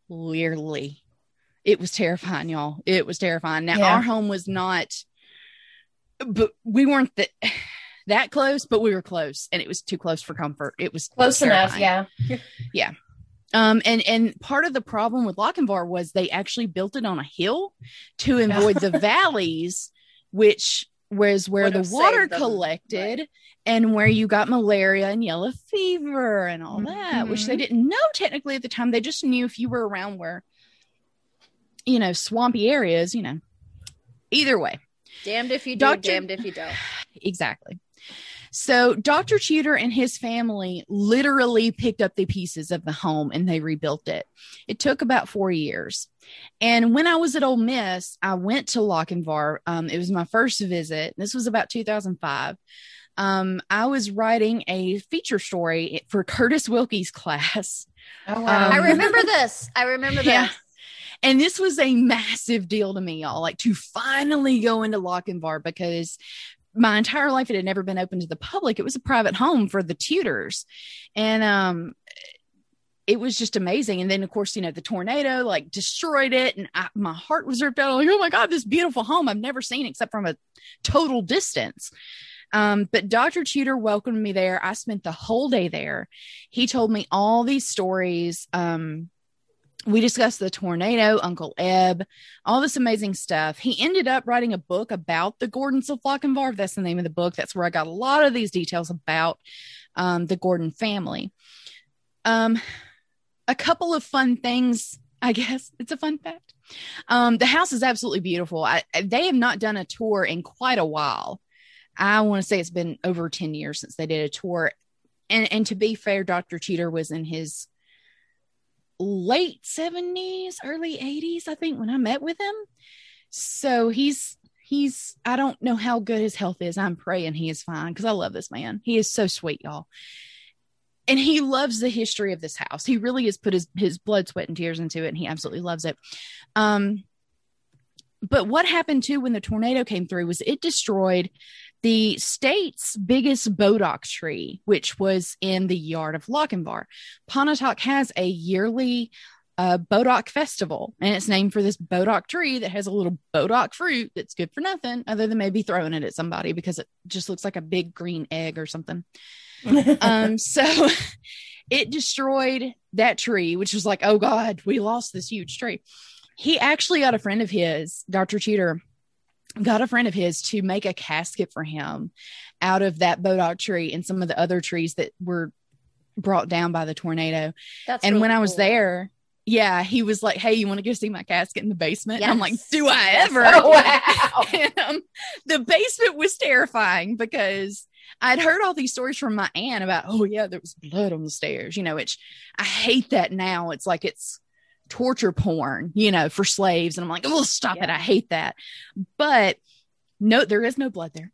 clearly. It was terrifying, y'all. It was terrifying. Now Yeah. our home was not, but we weren't that that close, but we were close, and it was too close for comfort. It was Close enough. Yeah. Yeah. Um, and and part of the problem with Lochinvar was they actually built it on a hill to avoid the valleys, which was where Would the water collected right. and where you got malaria and yellow fever and all that, which they didn't know technically at the time. They just knew if you were around where, you know, swampy areas, you know, either way, Damned if you do, Doctor- damned if you don't. exactly. So Dr. Tudor and his family literally picked up the pieces of the home and they rebuilt it. It took about four years. And when I was at Ole Miss, I went to Lochinvar. Um, it was my first visit. This was about 2005. Um, I was writing a feature story for Curtis Wilkie's class. Oh wow. I Um, remember this. I remember this. Yeah. And this was a massive deal to me, y'all, like to finally go into Lochinvar because my entire life it had never been open to the public. It was a private home for the Tudors. And um it was just amazing. And then of course, you know, the tornado like destroyed it and I, my heart was ripped out. I'm like, oh my God, this beautiful home I've never seen except from a total distance. Um, but Dr. Tudor welcomed me there. I spent the whole day there. He told me all these stories. Um, we discussed the tornado, Uncle Eb, all this amazing stuff. He ended up writing a book about the Gordons of Lochinvar. That's the name of the book. That's where I got a lot of these details about um, the Gordon family. Um, a couple of fun things, I guess. It's a fun fact. Um, the house is absolutely beautiful. I, they have not done a tour in quite a while. I want to say it's been over 10 years since they did a tour. And, and to be fair, Dr. Tudor was in his late 70s, early 80s, I think, when I met with him. So he's he's I don't know how good his health is. I'm praying he is fine because I love this man. He is so sweet, y'all. And he loves the history of this house. He really has put his his blood, sweat, and tears into it, and he absolutely loves it. Um, but what happened too when the tornado came through was it destroyed the state's biggest bodock tree, which was in the yard of Lochinvar. Pontotoc has a yearly uh, bodock festival, and it's named for this bodock tree that has a little bodock fruit that's good for nothing other than maybe throwing it at somebody because it just looks like a big green egg or something. um, so it destroyed that tree, which was like, oh God, we lost this huge tree. He actually got a friend of his, Dr. Tudor, got a friend of his to make a casket for him out of that bodock tree and some of the other trees that were brought down by the tornado. That's and really when I was cool. there, yeah, he was like, "Hey, you want to go see my casket in the basement?" And I'm like, "Do I ever?" Oh, wow. And, um, the basement was terrifying because I'd heard all these stories from my aunt about, oh yeah, there was blood on the stairs, you know, which I hate that now. It's like it's torture porn, you know, for slaves. And I'm like, oh, stop it. I hate that. But no, there is no blood there.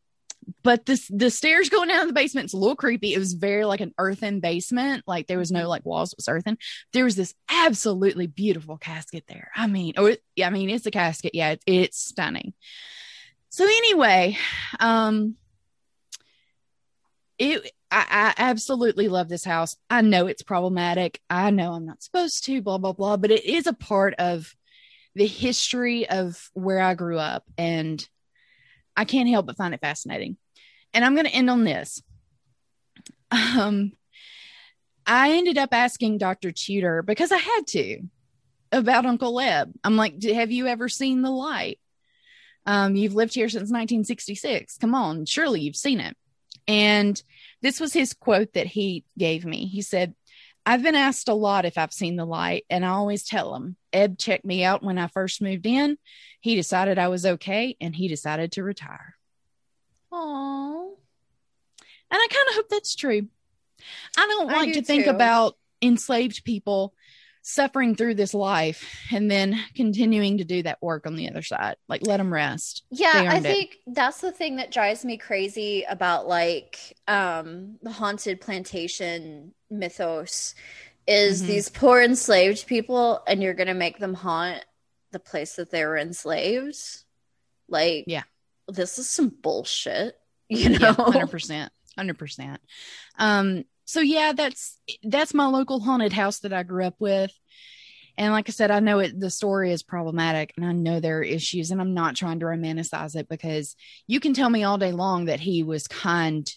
But this the stairs going down to the basement, it's a little creepy. It was very like an earthen basement. Like there was no like walls, it was earthen. There was this absolutely beautiful casket there. I mean, oh it, yeah, I mean, it's a casket. Yeah, it, it's stunning. So anyway, um it I, I absolutely love this house. I know it's problematic. I know I'm not supposed to, blah, blah, blah, but it is a part of the history of where I grew up. And I can't help but find it fascinating. And I'm going to end on this. Um, I ended up asking Dr. Tudor because I had to about Uncle Eb. I'm like, have you ever seen the light? Um, you've lived here since 1966. Come on, surely you've seen it. And this was his quote that he gave me. He said, I've been asked a lot if I've seen the light, and I always tell him, Eb checked me out when I first moved in. He decided I was okay, and he decided to retire. Aww. And I kind of hope that's true. I don't I like do to think too. about enslaved people suffering through this life and then continuing to do that work on the other side. Like, let them rest. Yeah, I earned it. think that's the thing that drives me crazy about like um the haunted plantation mythos is Mhm. these poor enslaved people and you're going to make them haunt the place that they were enslaved. Like Yeah. This is some bullshit, you know. Yeah, hundred percent, hundred percent. Um, so yeah, that's that's my local haunted house that I grew up with, and like I said, I know it. The story is problematic, and I know there are issues, and I'm not trying to romanticize it because you can tell me all day long that he was kind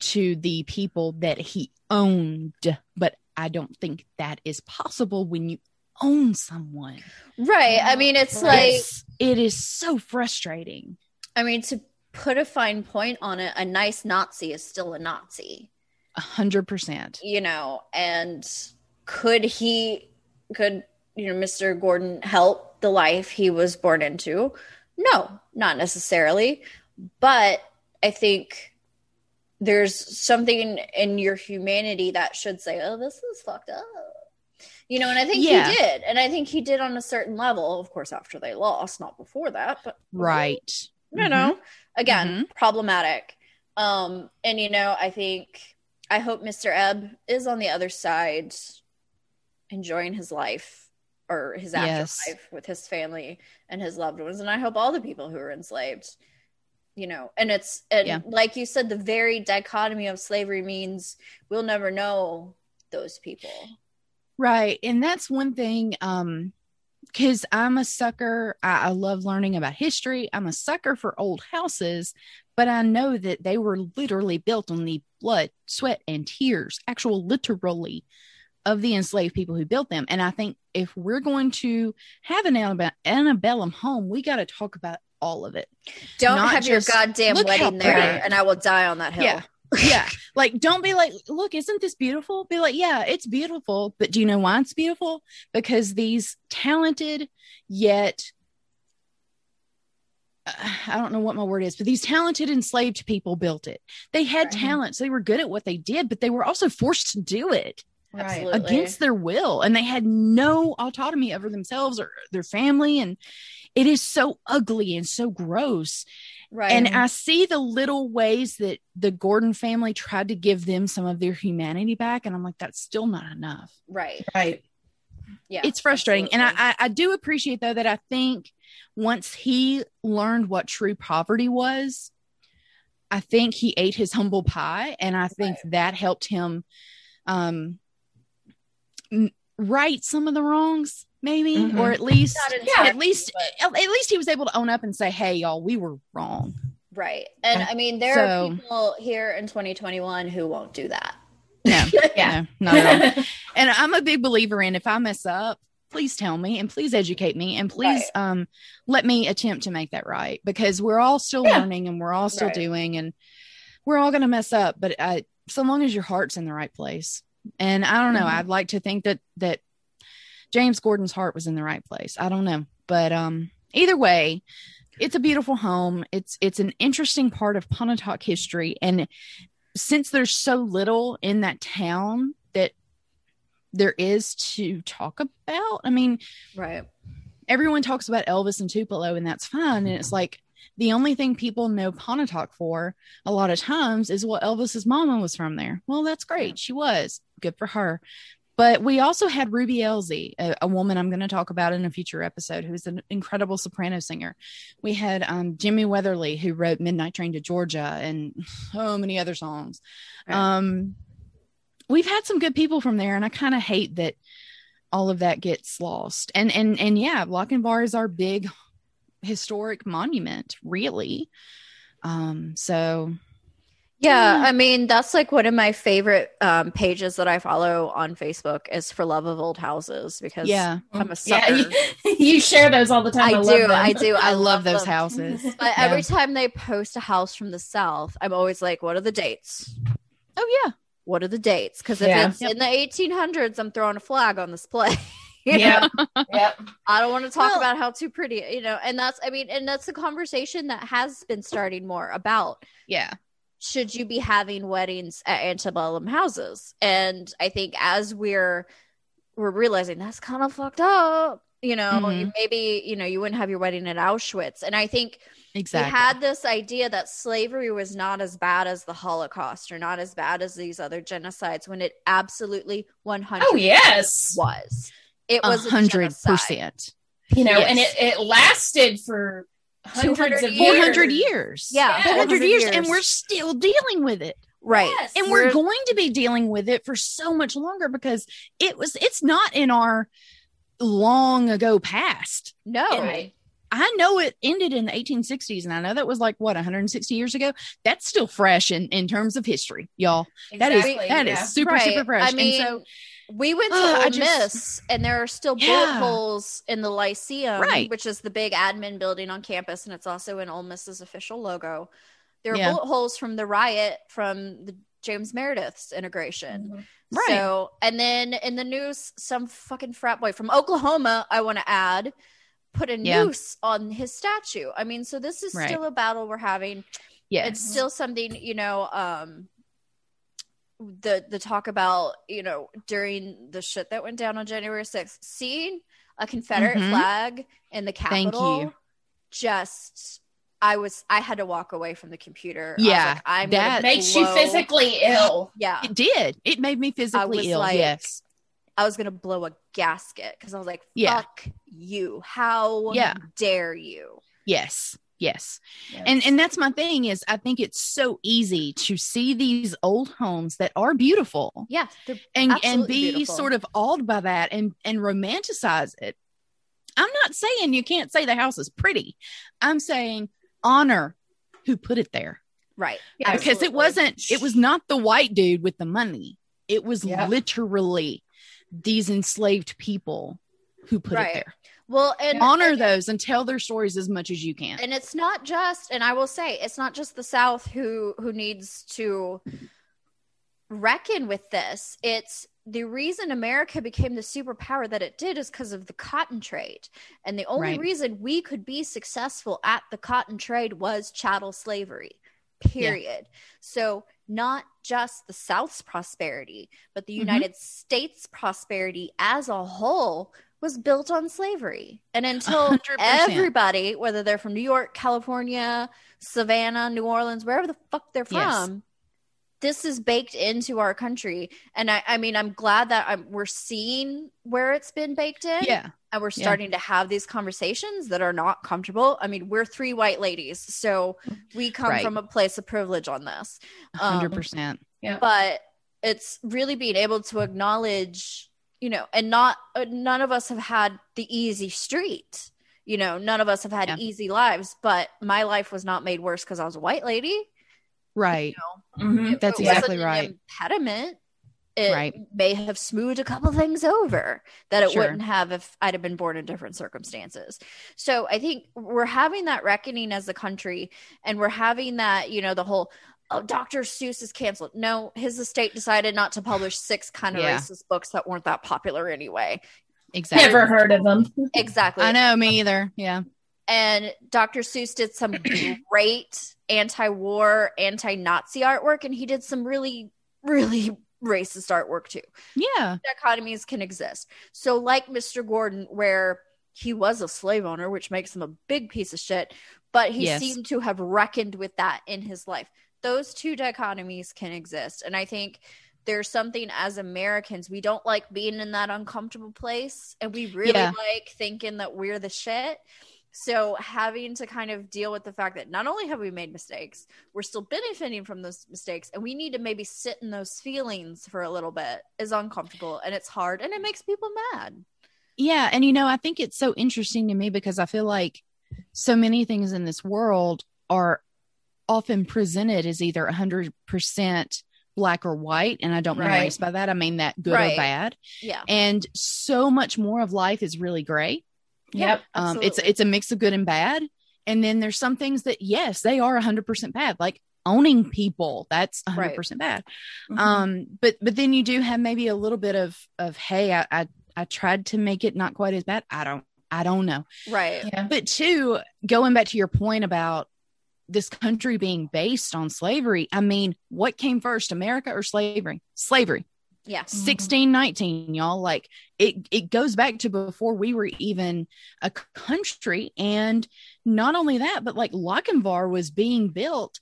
to the people that he owned, but I don't think that is possible when you own someone. Right. I mean, it's like It's- it is so frustrating. I mean to put a fine point on it, a nice Nazi is still a Nazi. A hundred percent. you know, and could he, could, you know, Mr. Gordon help the life he was born into? No, not necessarily. But I think there's something in your humanity that should say, oh, this is fucked up. You know, and I think Yeah. he did. And I think he did on a certain level, of course, after they lost, not before that, but Right. you know again problematic um and you know i think i hope mr Eb is on the other side enjoying his life or his Yes. afterlife with his family and his loved ones and i hope all the people who are enslaved you know and it's and Yeah. like you said the very dichotomy of slavery means we'll never know those people Right. And that's one thing. Um, because I'm a sucker. I, I love learning about history. I'm a sucker for old houses, but I know that they were literally built on the blood, sweat, and tears, actual literally of the enslaved people who built them. And I think if we're going to have an antebe- antebellum home, we got to talk about all of it. don't Not have your goddamn wedding there pretty." and i will die on that hill Yeah. yeah like don't be like look isn't this beautiful be like yeah it's beautiful but do you know why it's beautiful because these talented yet I don't know what my word is, but these talented enslaved people built it. They had Right. talents. They were good at what they did, but they were also forced to do it Absolutely. against their will. And they had no autonomy over themselves or their family. And it is so ugly and so gross. right And I see the little ways that the Gordon family tried to give them some of their humanity back. And I'm like, that's still not enough. right Right. yeah it's frustrating. absolutely. And I, I, I do appreciate, though, that I think once he learned what true poverty was, I think he ate his humble pie. And I think that helped him um, right some of the wrongs. Maybe, Mhm. or at least, Yeah. at least, at, at least he was able to own up and say, "Hey, y'all, we were wrong." Right. And I mean, there So- are people here in 2021 who won't do that. No, Yeah. no, not at all. and I'm a big believer in if I mess up, please tell me and please educate me and please um let me attempt to make that right because we're all still Yeah. learning and we're all still Right. doing and we're all going to mess up but uh, so long as your heart's in the right place and I don't know Mhm. I'd like to think that that James Gordon's heart was in the right place I don't know but um either way it's a beautiful home it's it's an interesting part of Pontotoc history and since there's so little in that town there is to talk about. I mean Right. everyone talks about elvis and tupelo and that's fine and it's like the only thing people know pontotoc for a lot of times is well elvis's mama was from there. Well that's great. She was. Good for her. But we also had ruby elzy a, a woman i'm going to talk about in a future episode who's an incredible soprano singer. We had um, jimmy weatherly who wrote midnight train to georgia and so many other songs. Right. um, we've had some good people from there and i kind of hate that all of that gets lost and and and yeah Lochinvar is our big historic monument really um so Yeah, Yeah. I mean that's like one of my favorite um, pages that I follow on Facebook is for love of old houses because yeah I'm a Yeah, sucker. you, you share those all the time. I, love do, them. I do, i, love, those them. houses But Yeah. every time they post a house from the south, I'm always like, "What are the dates? oh yeah What are the dates?" Because if Yeah. it's in the 1800s, I'm throwing a flag on this play. Yeah. Yep. I don't want to talk Well- about how too pretty, you know, and that's, I mean, and that's the conversation that has been starting more about yeah should you be having weddings at antebellum houses? And I think as we're we're realizing that's kind of fucked up, you know, Mhm. maybe you know you wouldn't have your wedding at Auschwitz. And I think exactly we had this idea that slavery was not as bad as the Holocaust or not as bad as these other genocides when it absolutely one hundred Oh yes. was. It was a hundred genocide. percent You know, and it, it lasted for hundreds of four years. hundred years Yeah, hundred 400 years, years. and we're still dealing with it Right. Yes. and we're going to be dealing with it for so much longer because it was it's not in our long ago past No. Right. I know it ended in the 1860s and i know that was like what 160 years ago that's still fresh in in terms of history y'all that is Exactly, that is yeah. super Right. super fresh I mean, and so we went to Ugh, I Ole just- Miss, and there are still bullet Yeah. holes in the Lyceum, Right. which is the big admin building on campus, and it's also in Ole Miss's official logo. There are Yeah. bullet holes from the riot from the James Meredith's integration. Mhm. Right. So, and then in the news, some fucking frat boy from Oklahoma, I want to add, put a Yeah. noose on his statue. I mean, so this is Right. still a battle we're having. Yes. It's still something, you know, um the the talk about, you know, during the shit that went down on January 6th, seeing a Confederate Mhm. flag in the Thank you. Capitol just I was I had to walk away from the computer. I Yeah, like, I'm that gonna Makes you physically ill. Yeah. it did. It made me physically was ill. like- yes. I was gonna blow a gasket because I was like, Yeah. "Fuck you! How Yeah. dare you?" Yes. Yes. Yes. And and that's my thing is I think it's so easy to see these old homes that are beautiful Yeah, and and be beautiful. sort of awed by that and and romanticize it. I'm not saying you can't say the house is pretty. I'm saying honor who put it there. right Yeah, uh, because it wasn't it was not the white dude with the money. It was Yeah. literally these enslaved people who put Right. it there. Well, and honor and, those and tell their stories as much as you can. and it's not just, and I will say, it's not just the South who who needs to reckon with this. It's the reason America became the superpower that it did is because of the cotton trade. And the only Right. reason we could be successful at the cotton trade was chattel slavery, period. So, not just the South's prosperity, but the Mhm. United States' prosperity as a whole was built on slavery. And until 100%. everybody, whether they're from New York, California, Savannah, New Orleans, wherever the fuck they're Yes. from, this is baked into our country. And I, I mean, I'm glad that I'm, we're seeing where it's been baked in. yeah. And we're Yeah. starting to have these conversations that are not comfortable. I mean, we're three white ladies, so we come Right. from a place of privilege on this. Um, 100%. Yeah. But it's really being able to acknowledge you know and not uh, none of us have had the easy street you know none of us have had Yeah. easy lives but my life was not made worse because i was a white lady right. Mhm. If That's it exactly wasn't an right. impediment it Right. may have smoothed a couple things over that it Sure. wouldn't have if I'd have been born in different circumstances. So I think we're having that reckoning as a country, and we're having that, you know, the whole Uh, oh, Dr. Seuss is canceled. No, his estate decided not to publish six kind of Yeah. racist books that weren't that popular anyway. Exactly. Never heard of them. Exactly. I know me either. Yeah. And Dr. Seuss did some great anti-war, anti-Nazi artwork, and he did some really, really racist artwork too. Yeah. dichotomies can exist. So, like Mr. Gordon, where he was a slave owner, which makes him a big piece of shit, but he Yes. seemed to have reckoned with that in his life. Those two dichotomies can exist. And I think there's something as Americans, we don't like being in that uncomfortable place. And we really Yeah. like thinking that we're the shit. So having to kind of deal with the fact that not only have we made mistakes, we're still benefiting from those mistakes, and we need to maybe sit in those feelings for a little bit is uncomfortable and it's hard and it makes people mad. Yeah. And, you know, I think it's so interesting to me because I feel like so many things in this world are often presented as either 100% black or white. And I don't mean Right. race by that. I mean that good Right. or bad. Yeah. And so much more of life is really gray. Yep. Um, it's it's a mix of good and bad. And then there's some things that yes, they are 100% bad, like owning people. That's 100% bad. Mhm. Um, but but then you do have maybe a little bit of of hey, I, I I tried to make it not quite as bad. I don't I don't know. right. yeah. But two, going back to your point about this country being based on slavery, I mean, what came first, America or slavery? Slavery. Yeah. Mhm. 1619 y'all like it it goes back to before we were even a country and not only that but like Lochinvar was being built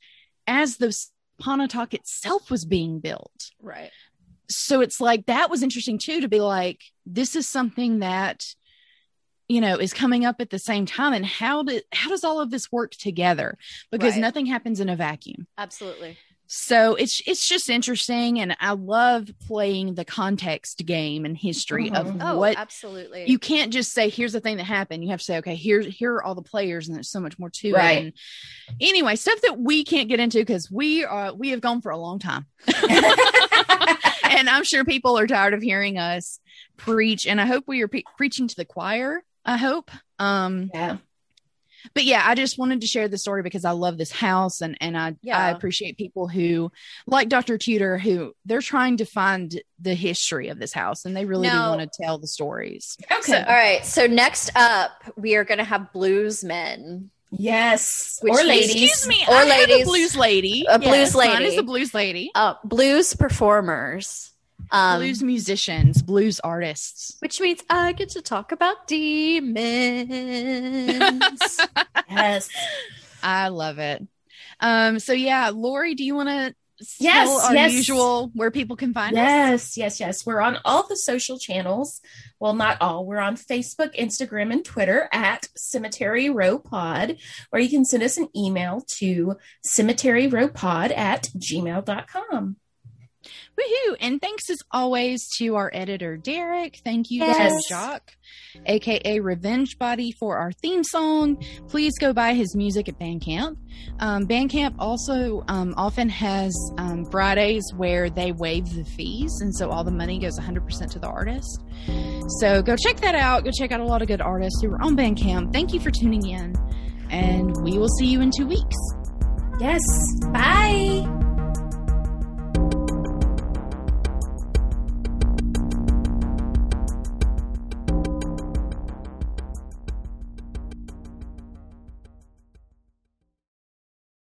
as the Pontotoc itself was being built Right. so it's like that was interesting too to be like this is something that you know is coming up at the same time and how did how does all of this work together because Right. nothing happens in a vacuum Absolutely. so it's it's just interesting and i love playing the context game and history of Mhm. Oh, what absolutely. you can't just say here's the thing that happened you have to say okay here here are all the players and there's so much more to Right. it and anyway stuff that we can't get into because we are we have gone for a long time and i'm sure people are tired of hearing us preach and i hope we are pre- preaching to the choir i hope um yeah. but yeah, I just wanted to share the story because I love this house and and I Yeah. I appreciate people who like Dr. Tudor who they're trying to find the history of this house and they really Now- do want to tell the stories. Okay. So, all right. So next up, we are going to have blues men. yes. Which or ladies. Excuse me, Or I have ladies. a blues lady. A blues Mine lady. is a blues lady. Uh, blues performers. Um, blues musicians, blues artists. which means I get to talk about demons. Yes. I love it. Um, so yeah, Lori, do you want to Yes, our yes. usual where people can find us? Yes, yes, yes. We're on all the social channels. Well, not all. We're on Facebook, Instagram, and Twitter at Cemetery Row Pod, or you can send us an email to cemeteryrowpod at gmail.com. Woohoo! And thanks as always to our editor Derek. Thank you Yes. to Jock, aka Revenge Body, for our theme song. Please go buy his music at Bandcamp. Um, Bandcamp also um, often has um, Fridays where they waive the fees, and so all the money goes 100% to the artist. So go check that out. Go check out a lot of good artists who are on Bandcamp. Thank you for tuning in, and we will see you in two weeks. Yes. Bye.